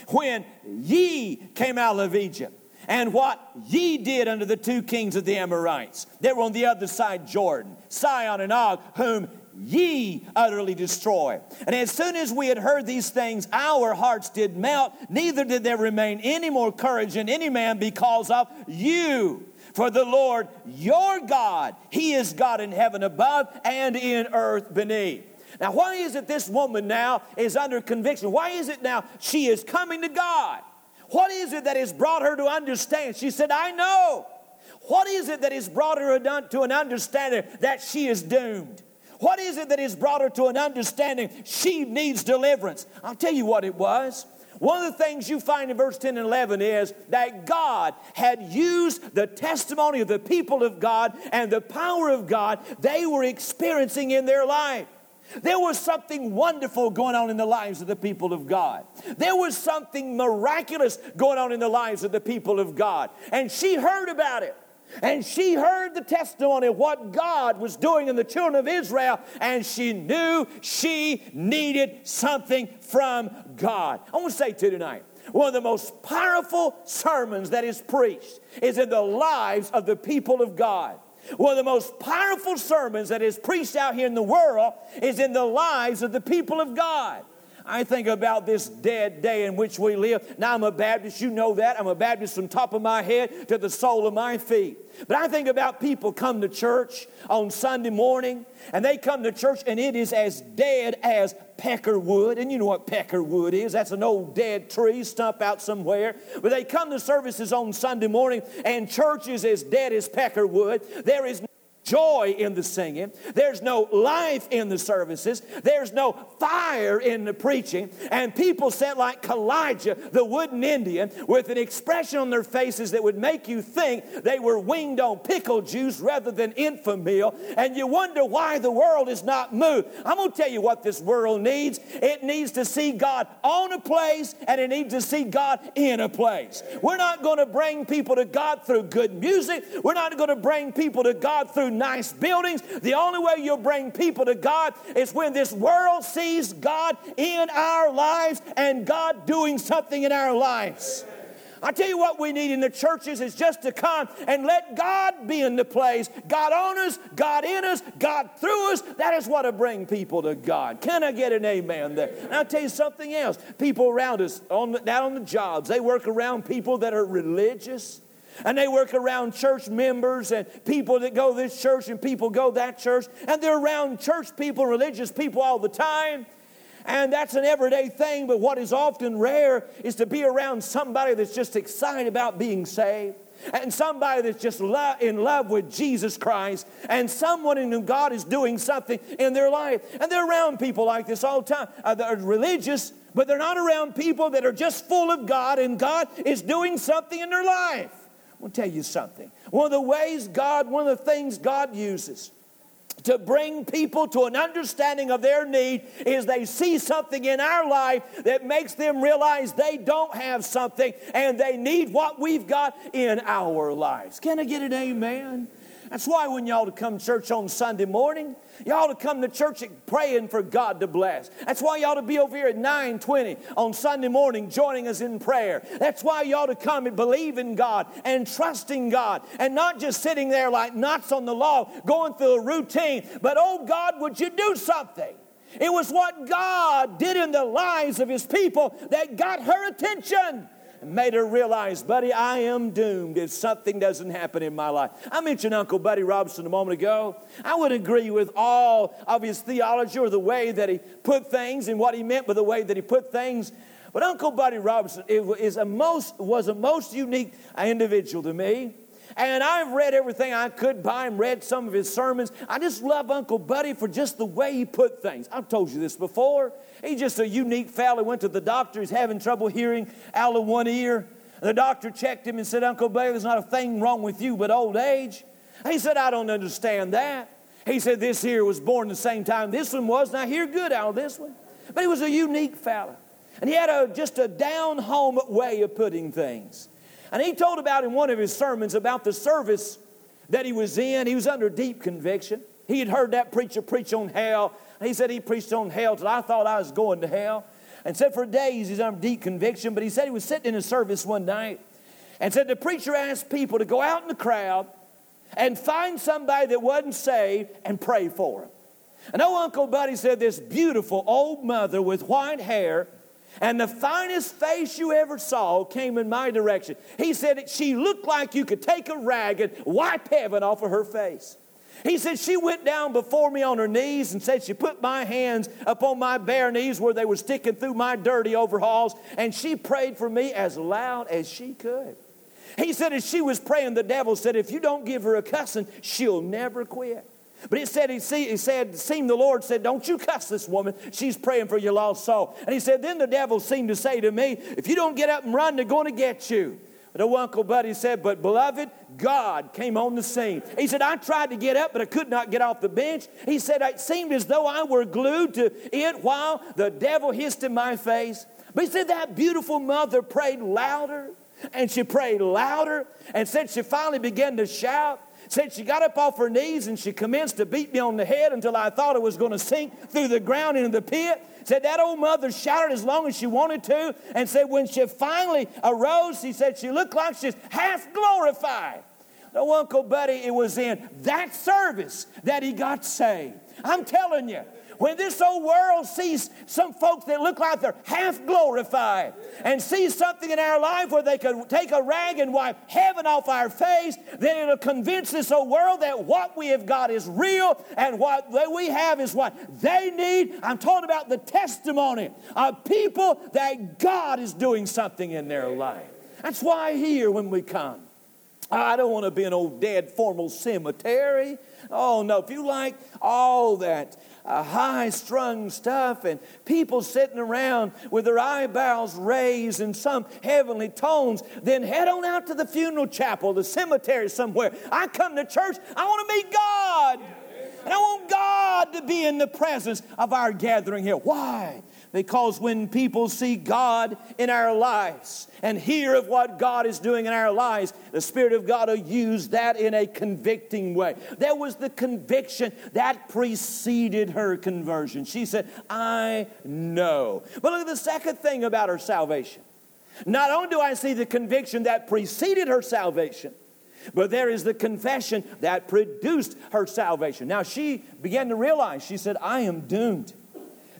[SPEAKER 1] when ye came out of Egypt and what ye did unto the two kings of the Amorites that were on the other side Jordan, Sihon and Og, whom ye utterly destroy. And as soon as we had heard these things, our hearts did melt, neither did there remain any more courage in any man because of you. For the Lord your God, He is God in heaven above and in earth beneath. Now, why is it this woman now is under conviction? Why is it now she is coming to God? What is it that has brought her to understand? She said, I know. What is it that has brought her to an understanding that she is doomed? What is it that has brought her to an understanding she needs deliverance? I'll tell you what it was. One of the things you find in verse 10 and 11 is that God had used the testimony of the people of God and the power of God they were experiencing in their life. There was something wonderful going on in the lives of the people of God. There was something miraculous going on in the lives of the people of God. And she heard about it. And she heard the testimony of what God was doing in the children of Israel, and she knew she needed something from God. I want to say to you tonight one of the most powerful sermons that is preached is in the lives of the people of God. One of the most powerful sermons that is preached out here in the world is in the lives of the people of God. I think about this dead day in which we live. Now, I'm a Baptist, you know that. I'm a Baptist from top of my head to the sole of my feet. But I think about people come to church on Sunday morning, and they come to church, and it is as dead as peckerwood. And you know what peckerwood is that's an old dead tree stump out somewhere. But they come to services on Sunday morning, and church is as dead as peckerwood. There is joy in the singing. There's no life in the services. There's no fire in the preaching. And people sit like Elijah, the wooden Indian, with an expression on their faces that would make you think they were winged on pickle juice rather than Enfamil. And you wonder why the world is not moved. I'm going to tell you what this world needs. It needs to see God on a place and it needs to see God in a place. We're not going to bring people to God through good music. We're not going to bring people to God through nice buildings. The only way you'll bring people to God is when this world sees God in our lives and God doing something in our lives. I tell you what we need in the churches is just to come and let God be in the place. God on us, God in us, God through us. That is what to bring people to God. Can I get an amen there? And I'll tell you something else. People around us, on the, down on the jobs, they work around people that are religious. And they work around church members and people that go this church and people go that church. And they're around church people, religious people all the time. And that's an everyday thing, but what is often rare is to be around somebody that's just excited about being saved and somebody that's just lo- in love with Jesus Christ, and someone in whom God is doing something in their life. And they're around people like this all the time. Uh, they're religious, but they're not around people that are just full of God, and God is doing something in their life. Want to tell you something. One of the ways God, one of the things God uses to bring people to an understanding of their need is they see something in our life that makes them realize they don't have something and they need what we've got in our lives. Can I get an amen? That's why when y'all come to church on Sunday morning, y'all to come to church praying for God to bless. That's why y'all to be over here at 9:20 on Sunday morning joining us in prayer. That's why y'all to come and believe in God and trusting God and not just sitting there like knots on the log going through a routine, but oh God, would you do something? It was what God did in the lives of his people that got her attention and made her realize, buddy, I am doomed if something doesn't happen in my life. I mentioned Uncle Buddy Robinson a moment ago. I would agree with all of his theology or the way that he put things and what he meant by the way that he put things. But Uncle Buddy Robinson is a most, was a most unique individual to me. And I've read everything I could by him, read some of his sermons. I just love Uncle Buddy for just the way he put things. I've told you this before. He's just a unique fellow. Went to the doctor. He's having trouble hearing out of one ear. The doctor checked him and said, Uncle Buddy, there's not a thing wrong with you but old age. He said, I don't understand that. He said, This here was born the same time this one was, I hear good out of this one. But he was a unique fellow. And he had a, just a down home way of putting things. And he told about in one of his sermons about the service that he was in. He was under deep conviction. He had heard that preacher preach on hell. He said he preached on hell till I thought I was going to hell. And said for days he's under deep conviction. But he said he was sitting in a service one night and said the preacher asked people to go out in the crowd and find somebody that wasn't saved and pray for him. And old Uncle Buddy said this beautiful old mother with white hair and the finest face you ever saw came in my direction. He said she looked like you could take a rag and wipe heaven off of her face. He said she went down before me on her knees and said she put my hands upon my bare knees where they were sticking through my dirty overalls, and she prayed for me as loud as she could. He said as she was praying, the devil said, If you don't give her a cussing, she'll never quit. But said, he, see, he said, seemed the Lord said, Don't you cuss this woman. She's praying for your lost soul. And he said, Then the devil seemed to say to me, If you don't get up and run, they're going to get you. Old Uncle Buddy said, But beloved, God came on the scene. He said, I tried to get up, but I could not get off the bench. He said, It seemed as though I were glued to it while the devil hissed in my face. But he said, That beautiful mother prayed louder and she prayed louder and said she finally began to shout. Said she got up off her knees and she commenced to beat me on the head until I thought it was going to sink through the ground into the pit. Said that old mother shouted as long as she wanted to, and said when she finally arose, she said she looked like she's half glorified. No, Uncle Buddy, it was in that service that he got saved. I'm telling you, when this old world sees some folks that look like they're half glorified and sees something in our life where they could take a rag and wipe heaven off our face, then it'll convince this old world that what we have got is real and what we have is what they need. I'm talking about the testimony of people that God is doing something in their life. That's why here when we come. I don't want to be an old dead formal cemetery. Oh no, if you like all that uh, high strung stuff and people sitting around with their eyebrows raised in some heavenly tones, then head on out to the funeral chapel, the cemetery somewhere. I come to church, I want to meet God. And I want God to be in the presence of our gathering here. Why? Because when people see God in our lives and hear of what God is doing in our lives, the Spirit of God will use that in a convicting way. There was the conviction that preceded her conversion. She said, I know. But look at the second thing about her salvation. Not only do I see the conviction that preceded her salvation, but there is the confession that produced her salvation. Now she began to realize, she said, I am doomed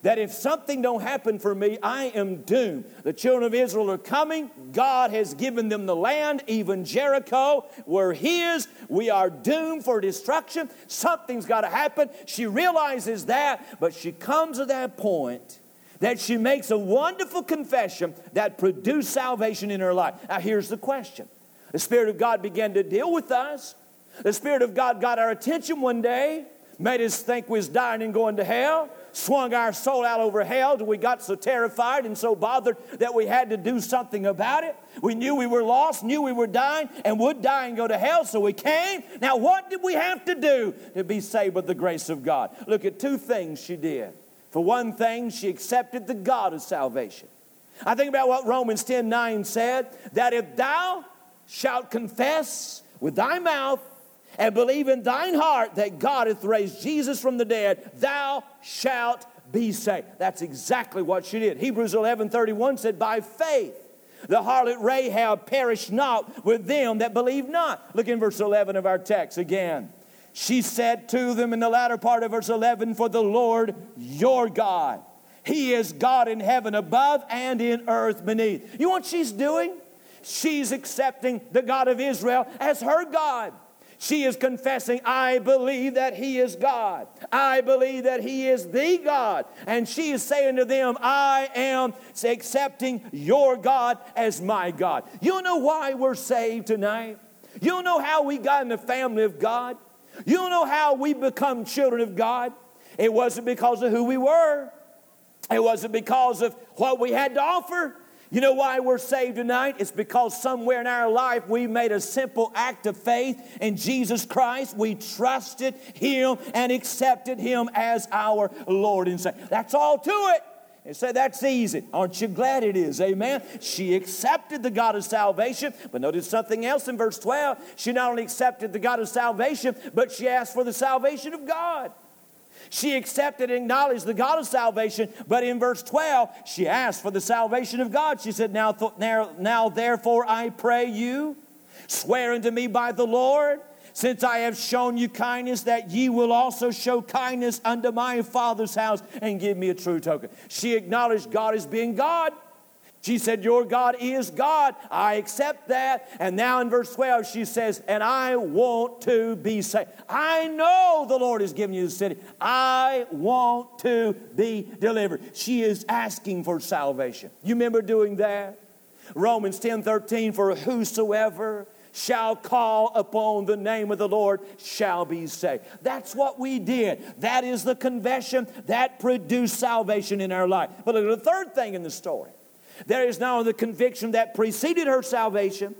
[SPEAKER 1] that if something don't happen for me, I am doomed. The children of Israel are coming. God has given them the land, even Jericho. We're His. We are doomed for destruction. Something's got to happen. She realizes that, but she comes to that point that she makes a wonderful confession that produced salvation in her life. Now, here's the question The Spirit of God began to deal with us. The Spirit of God got our attention one day, made us think we was dying and going to hell swung our soul out over hell till we got so terrified and so bothered that we had to do something about it. We knew we were lost, knew we were dying, and would die and go to hell, so we came. Now, what did we have to do to be saved with the grace of God? Look at two things she did. For one thing, she accepted the God of salvation. I think about what Romans 10 9 said that if thou shalt confess with thy mouth and believe in thine heart that God hath raised Jesus from the dead, thou shalt be saved. That's exactly what she did. Hebrews 11 31 said, By faith, the harlot Rahab perished not with them that believe not. Look in verse 11 of our text again. She said to them in the latter part of verse 11, For the Lord your God, He is God in heaven above and in earth beneath. You know what she's doing? She's accepting the God of Israel as her God. She is confessing, I believe that He is God. I believe that He is the God. And she is saying to them, I am accepting your God as my God. You know why we're saved tonight? You know how we got in the family of God? You know how we become children of God? It wasn't because of who we were. It wasn't because of what we had to offer. You know why we're saved tonight? It's because somewhere in our life we made a simple act of faith in Jesus Christ. We trusted Him and accepted Him as our Lord and Savior. That's all to it. And say, that's easy. Aren't you glad it is? Amen. She accepted the God of salvation, but notice something else in verse 12. She not only accepted the God of salvation, but she asked for the salvation of God. She accepted and acknowledged the God of salvation, but in verse 12, she asked for the salvation of God. She said, Now, th- now, now therefore, I pray you, swear unto me by the Lord, since I have shown you kindness, that ye will also show kindness unto my father's house and give me a true token. She acknowledged God as being God. She said, Your God is God. I accept that. And now in verse 12, she says, And I want to be saved. I know the Lord has given you the city. I want to be delivered. She is asking for salvation. You remember doing that? Romans 10 13, For whosoever shall call upon the name of the Lord shall be saved. That's what we did. That is the confession that produced salvation in our life. But look at the third thing in the story. There is now the conviction that preceded her salvation,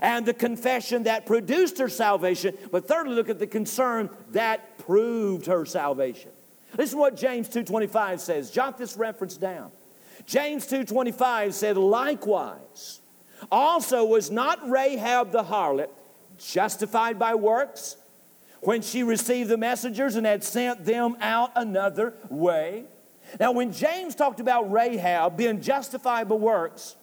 [SPEAKER 1] and the confession that produced her salvation. But thirdly, look at the concern that proved her salvation. Listen what James 2.25 says. Jot this reference down. James 2.25 said, Likewise, also was not Rahab the harlot justified by works when she received the messengers and had sent them out another way? Now, when James talked about Rahab being justified by works,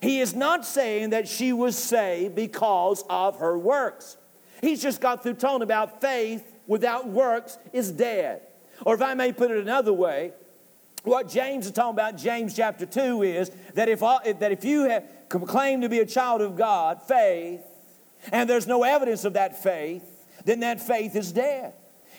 [SPEAKER 1] he is not saying that she was saved because of her works. He's just got through talking about faith without works is dead. Or if I may put it another way, what James is talking about, James chapter 2, is that if, that if you have claim to be a child of God, faith, and there's no evidence of that faith, then that faith is dead.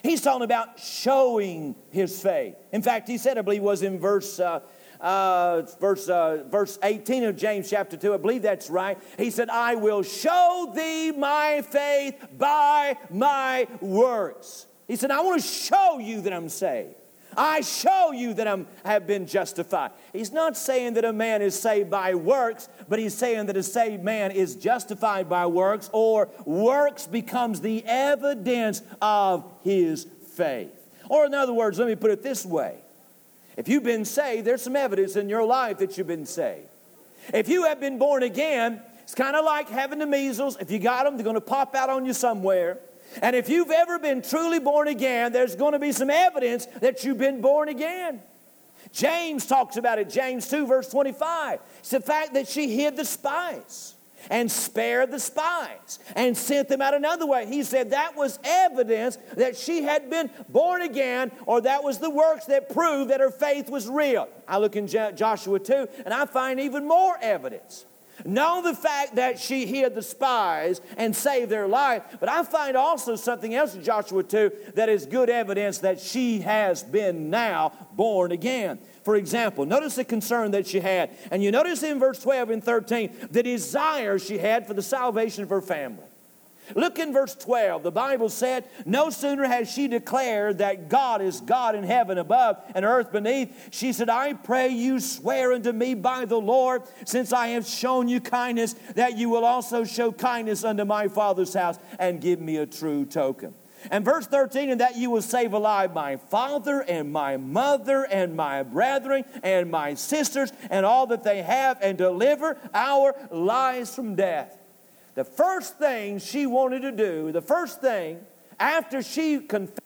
[SPEAKER 1] He's talking about showing his faith. In fact, he said, I believe, it was in verse. Uh, uh, verse, uh, verse 18 of James chapter 2, I believe that's right. He said, I will show thee my faith by my works. He said, I want to show you that I'm saved. I show you that I'm have been justified. He's not saying that a man is saved by works, but he's saying that a saved man is justified by works, or works becomes the evidence of his faith. Or, in other words, let me put it this way if you've been saved, there's some evidence in your life that you've been saved. If you have been born again, it's kind of like having the measles. If you got them, they're going to pop out on you somewhere. And if you've ever been truly born again, there's going to be some evidence that you've been born again. James talks about it, James 2, verse 25. It's the fact that she hid the spies and spared the spies and sent them out another way. He said that was evidence that she had been born again, or that was the works that proved that her faith was real. I look in Joshua 2 and I find even more evidence. Know the fact that she hid the spies and saved their life, but I find also something else in Joshua 2 that is good evidence that she has been now born again. For example, notice the concern that she had. And you notice in verse 12 and 13 the desire she had for the salvation of her family. Look in verse 12. The Bible said, No sooner had she declared that God is God in heaven above and earth beneath, she said, I pray you swear unto me by the Lord, since I have shown you kindness, that you will also show kindness unto my father's house and give me a true token. And verse 13, and that you will save alive my father and my mother and my brethren and my sisters and all that they have, and deliver our lives from death the first thing she wanted to do, the first thing after she confessed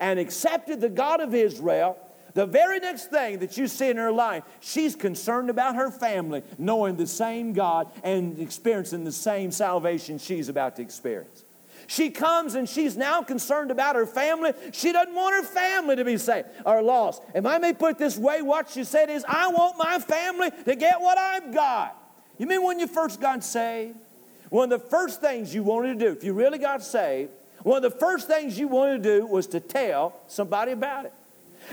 [SPEAKER 1] and accepted the God of Israel, the very next thing that you see in her life, she's concerned about her family, knowing the same God and experiencing the same salvation she's about to experience. She comes and she's now concerned about her family. She doesn't want her family to be saved or lost. If I may put this way, what she said is, I want my family to get what I've got. You mean when you first got saved? One of the first things you wanted to do, if you really got saved, one of the first things you wanted to do was to tell somebody about it.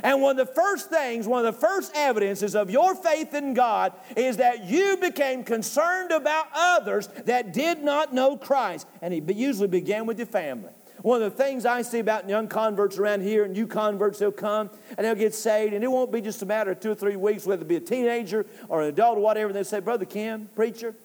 [SPEAKER 1] And one of the first things, one of the first evidences of your faith in God is that you became concerned about others that did not know Christ. And it usually began with your family. One of the things I see about young converts around here, and new converts, they'll come and they'll get saved, and it won't be just a matter of two or three weeks, whether it be a teenager or an adult or whatever. And they say, Brother Ken, preacher,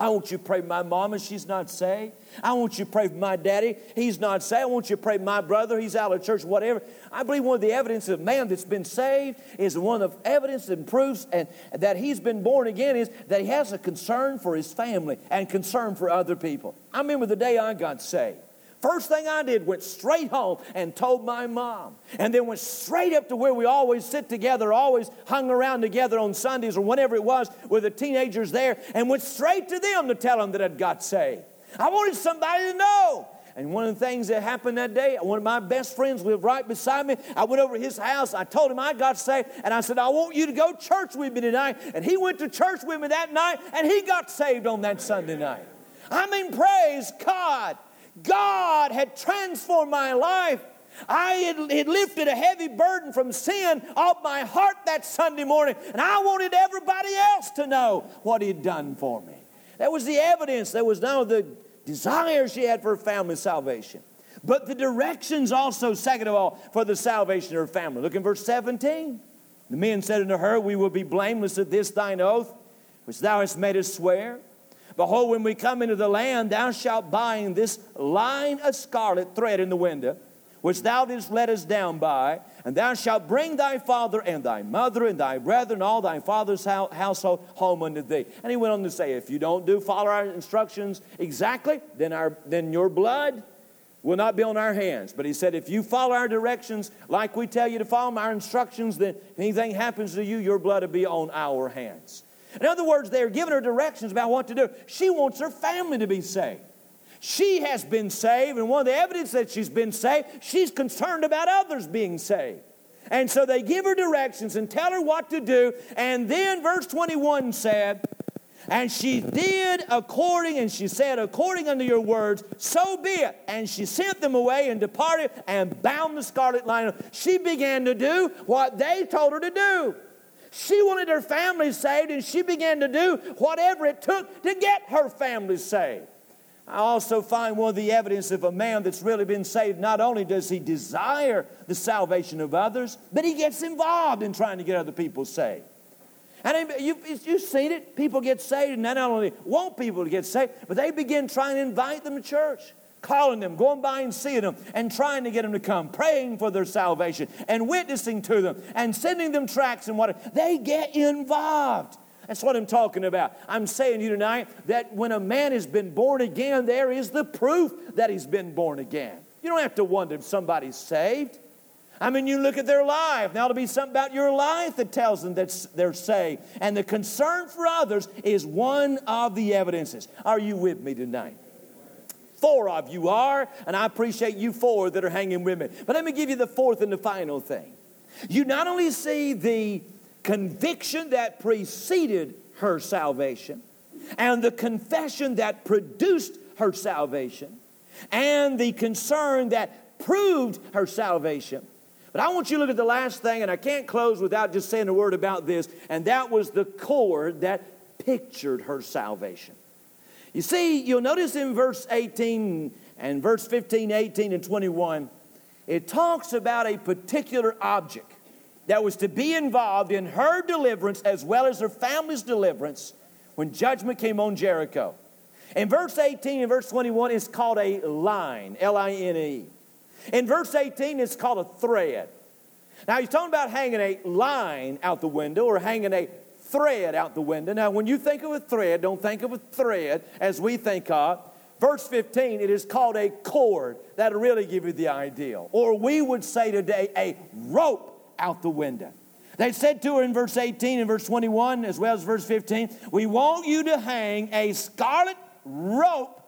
[SPEAKER 1] I want you to pray for my mama, she's not saved. I want you to pray for my daddy, he's not saved. I want you to pray for my brother, he's out of church, whatever. I believe one of the evidence of man that's been saved is one of evidence that proves and that he's been born again is that he has a concern for his family and concern for other people. I remember the day I got saved. First thing I did, went straight home and told my mom. And then went straight up to where we always sit together, always hung around together on Sundays or whenever it was with the teenagers there, and went straight to them to tell them that I'd got saved. I wanted somebody to know. And one of the things that happened that day, one of my best friends lived right beside me. I went over to his house. I told him I got saved. And I said, I want you to go church with me tonight. And he went to church with me that night. And he got saved on that Sunday night. I mean, praise God. God had transformed my life. I had, had, lifted a heavy burden from sin off my heart that Sunday morning, and I wanted everybody else to know what He'd done for me. That was the evidence. There was now the desire she had for family salvation. But the directions also, second of all, for the salvation of her family. Look in verse 17. The men said unto her, We will be blameless at this thine oath, which thou hast made us swear. Behold, when we come into the land, thou shalt bind this line of scarlet thread in the window, which thou didst let us down by, and thou shalt bring thy father and thy mother and thy brethren, all thy father's household home unto thee. And he went on to say, If you don't do follow our instructions exactly, then, our, then your blood will not be on our hands. But he said, if you follow our directions like we tell you to follow our instructions, then if anything happens to you, your blood will be on our hands. In other words, they're giving her directions about what to do. She wants her family to be saved. She has been saved, and one of the evidence that she's been saved, she's concerned about others being saved. And so they give her directions and tell her what to do. And then verse 21 said, and she did according, and she said, According unto your words, so be it. And she sent them away and departed and bound the scarlet line. She began to do what they told her to do. She wanted her family saved, and she began to do whatever it took to get her family saved. I also find one of the evidence of a man that's really been saved, not only does he desire the salvation of others, but he gets involved in trying to get other people saved. And you've, you've seen it. People get saved, and not only want people to get saved, but they begin trying to invite them to church calling them, going by and seeing them, and trying to get them to come, praying for their salvation, and witnessing to them, and sending them tracts and what they get involved. That's what I'm talking about. I'm saying to you tonight that when a man has been born again, there is the proof that he's been born again. You don't have to wonder if somebody's saved. I mean, you look at their life. Now, it'll be something about your life that tells them that they're saved. And the concern for others is one of the evidences. Are you with me tonight? Four of you are, and I appreciate you four that are hanging with me. But let me give you the fourth and the final thing. You not only see the conviction that preceded her salvation, and the confession that produced her salvation, and the concern that proved her salvation, but I want you to look at the last thing, and I can't close without just saying a word about this, and that was the cord that pictured her salvation. You see, you'll notice in verse 18 and verse 15, 18, and 21, it talks about a particular object that was to be involved in her deliverance as well as her family's deliverance when judgment came on Jericho. In verse 18 and verse 21, it's called a line, L I N E. In verse 18, it's called a thread. Now, he's talking about hanging a line out the window or hanging a thread out the window. Now, when you think of a thread, don't think of a thread as we think of. Verse 15, it is called a cord. That'll really give you the idea. Or we would say today, a rope out the window. They said to her in verse 18 and verse 21, as well as verse 15, We want you to hang a scarlet rope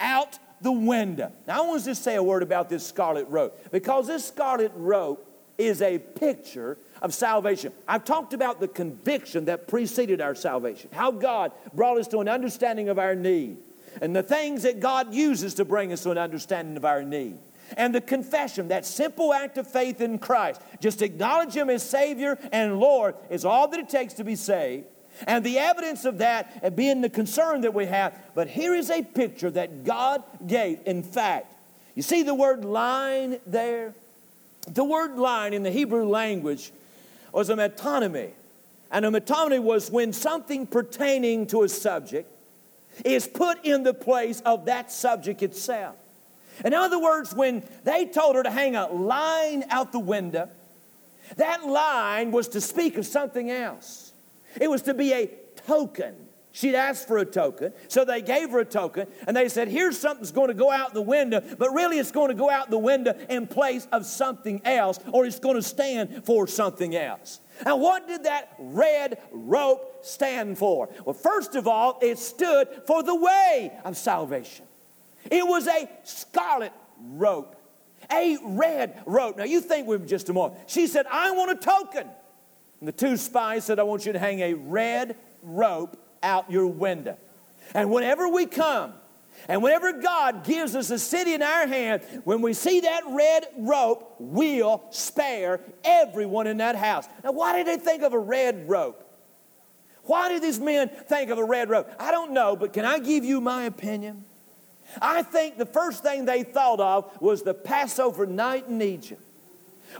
[SPEAKER 1] out the window. Now, I want to just say a word about this scarlet rope because this scarlet rope is a picture of salvation. I've talked about the conviction that preceded our salvation, how God brought us to an understanding of our need, and the things that God uses to bring us to an understanding of our need. And the confession, that simple act of faith in Christ, just acknowledge Him as Savior and Lord, is all that it takes to be saved. And the evidence of that being the concern that we have. But here is a picture that God gave. In fact, you see the word line there? The word line in the Hebrew language was a metonymy. And a metonymy was when something pertaining to a subject is put in the place of that subject itself. In other words, when they told her to hang a line out the window, that line was to speak of something else. It was to be a token. She'd asked for a token, so they gave her a token, and they said, Here's something's going to go out the window, but really it's going to go out the window in place of something else, or it's going to stand for something else. Now, what did that red rope stand for? Well, first of all, it stood for the way of salvation. It was a scarlet rope, a red rope. Now, you think with me just a moment. She said, I want a token. And the two spies said, I want you to hang a red rope out your window. And whenever we come, and whenever God gives us a city in our hand, when we see that red rope, we'll spare everyone in that house. Now, why did they think of a red rope? Why did these men think of a red rope? I don't know, but can I give you my opinion? I think the first thing they thought of was the Passover night in Egypt.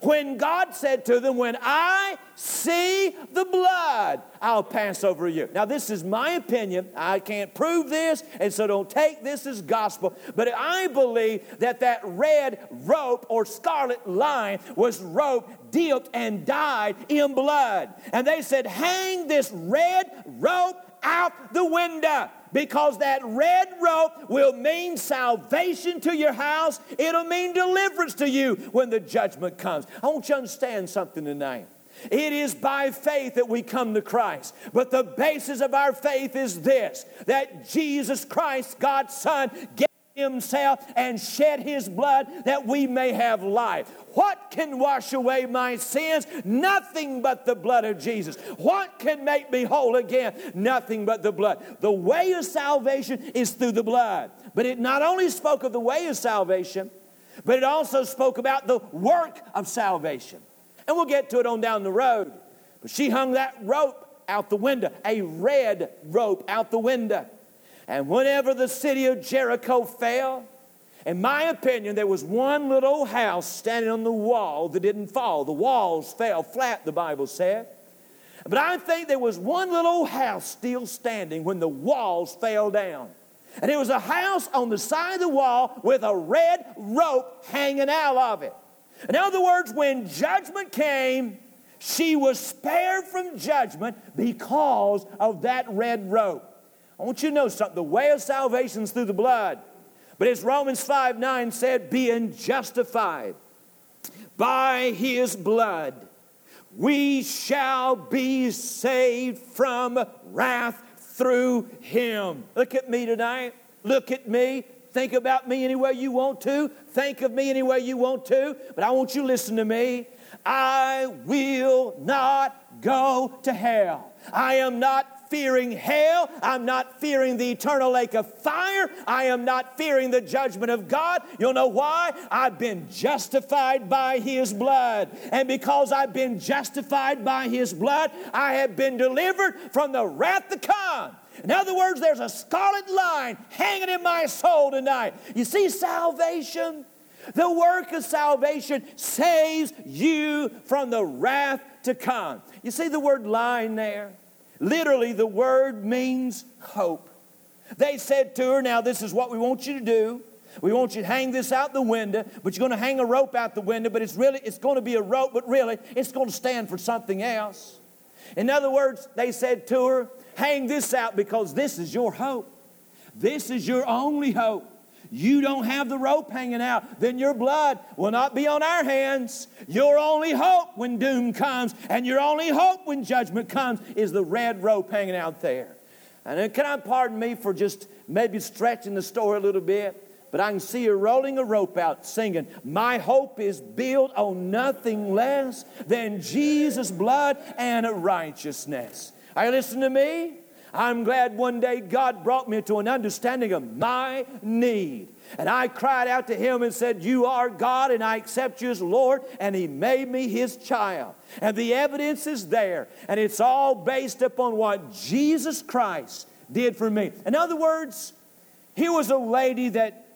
[SPEAKER 1] When God said to them, When I see the blood, I'll pass over you. Now, this is my opinion. I can't prove this, and so don't take this as gospel. But I believe that that red rope or scarlet line was rope dipped and dyed in blood. And they said, Hang this red rope out the window because that red rope will mean salvation to your house. It'll mean deliverance to you when the judgment comes. I want you to understand something tonight. It is by faith that we come to Christ. But the basis of our faith is this that Jesus Christ, God's Son, gave himself and shed his blood that we may have life. What can wash away my sins? Nothing but the blood of Jesus. What can make me whole again? Nothing but the blood. The way of salvation is through the blood. But it not only spoke of the way of salvation, but it also spoke about the work of salvation. And we'll get to it on down the road. But she hung that rope out the window, a red rope out the window. And whenever the city of Jericho fell, in my opinion, there was one little house standing on the wall that didn't fall. The walls fell flat, the Bible said. But I think there was one little house still standing when the walls fell down. And it was a house on the side of the wall with a red rope hanging out of it. In other words, when judgment came, she was spared from judgment because of that red rope. I want you to know something. The way of salvation is through the blood. But as Romans 5 9 said, being justified by his blood, we shall be saved from wrath through him. Look at me tonight. Look at me. Think about me any way you want to. Think of me any way you want to. But I want you to listen to me. I will not go to hell. I am not fearing hell. I'm not fearing the eternal lake of fire. I am not fearing the judgment of God. You'll know why? I've been justified by His blood. And because I've been justified by His blood, I have been delivered from the wrath to come. In other words, there's a scarlet line hanging in my soul tonight. You see, salvation, the work of salvation saves you from the wrath to come. You see the word line there? Literally, the word means hope. They said to her, Now, this is what we want you to do. We want you to hang this out the window, but you're going to hang a rope out the window, but it's really, it's going to be a rope, but really, it's going to stand for something else. In other words, they said to her, Hang this out because this is your hope. This is your only hope you don't have the rope hanging out, then your blood will not be on our hands. Your only hope when doom comes and your only hope when judgment comes is the red rope hanging out there. And can I pardon me for just maybe stretching the story a little bit? But I can see her rolling a rope out singing, My hope is built on nothing less than Jesus' blood and righteousness. Are you listening to me? I'm glad one day God brought me to an understanding of my need. And I cried out to Him and said, You are God, and I accept you as Lord. And He made me His child. And the evidence is there. And it's all based upon what Jesus Christ did for me. In other words, He was a lady that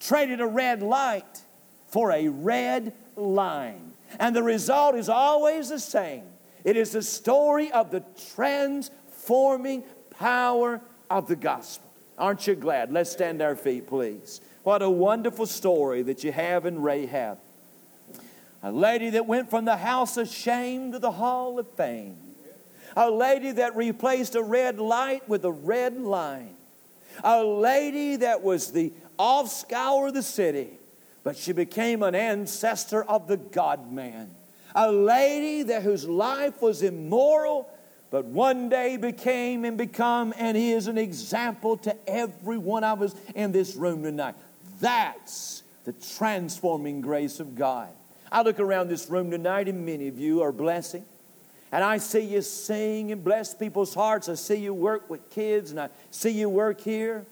[SPEAKER 1] traded a red light for a red line. And the result is always the same. It is the story of the trans transforming power of the gospel. Aren't you glad? Let's stand our feet, please. What a wonderful story that you have in Rahab. A lady that went from the house of shame to the hall of fame. A lady that replaced a red light with a red line. A lady that was the off scour of the city, but she became an ancestor of the God man. A lady that whose life was immoral but one day became and become and he is an example to every one of us in this room tonight. That's the transforming grace of God. I look around this room tonight, and many of you are blessing. And I see you sing and bless people's hearts. I see you work with kids, and I see you work here.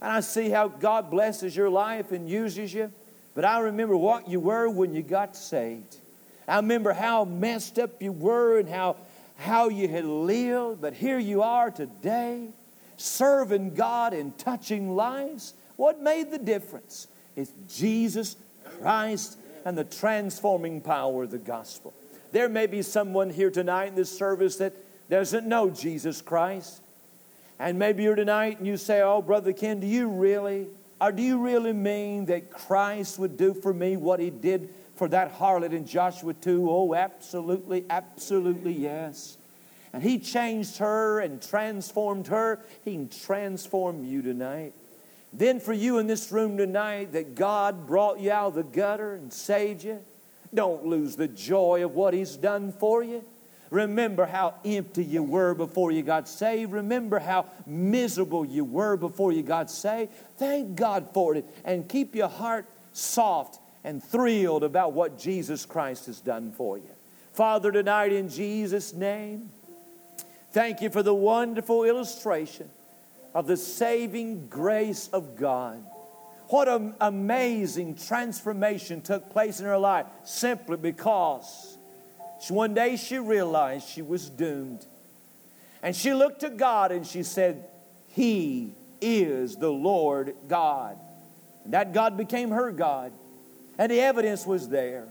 [SPEAKER 1] And I see how God blesses your life and uses you. But I remember what you were when you got saved. I remember how messed up you were and how how you had lived, but here you are today serving God and touching lives. What made the difference? It's Jesus Christ and the transforming power of the gospel. There may be someone here tonight in this service that doesn't know Jesus Christ. And maybe you're tonight and you say, Oh, Brother Ken, do you really, or do you really mean that Christ would do for me what he did for that harlot in Joshua 2? Oh, absolutely, absolutely, yes. And he changed her and transformed her. He can transform you tonight. Then, for you in this room tonight, that God brought you out of the gutter and saved you, don't lose the joy of what He's done for you. Remember how empty you were before you got saved. Remember how miserable you were before you got saved. Thank God for it and keep your heart soft and thrilled about what Jesus Christ has done for you. Father, tonight in Jesus' name, thank you for the wonderful illustration of the saving grace of God. What an amazing transformation took place in her life simply because one day she realized she was doomed. And she looked to God and she said, He is the Lord God. And that God became her God. And the evidence was there.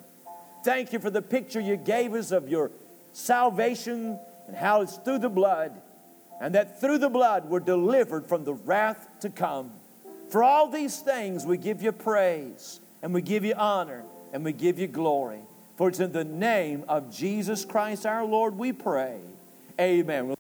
[SPEAKER 1] Thank you for the picture you gave us of your salvation and how it's through the blood. And that through the blood we're delivered from the wrath to come. For all these things we give you praise and we give you honor and we give you glory. For it's in the name of Jesus Christ our Lord we pray. Amen.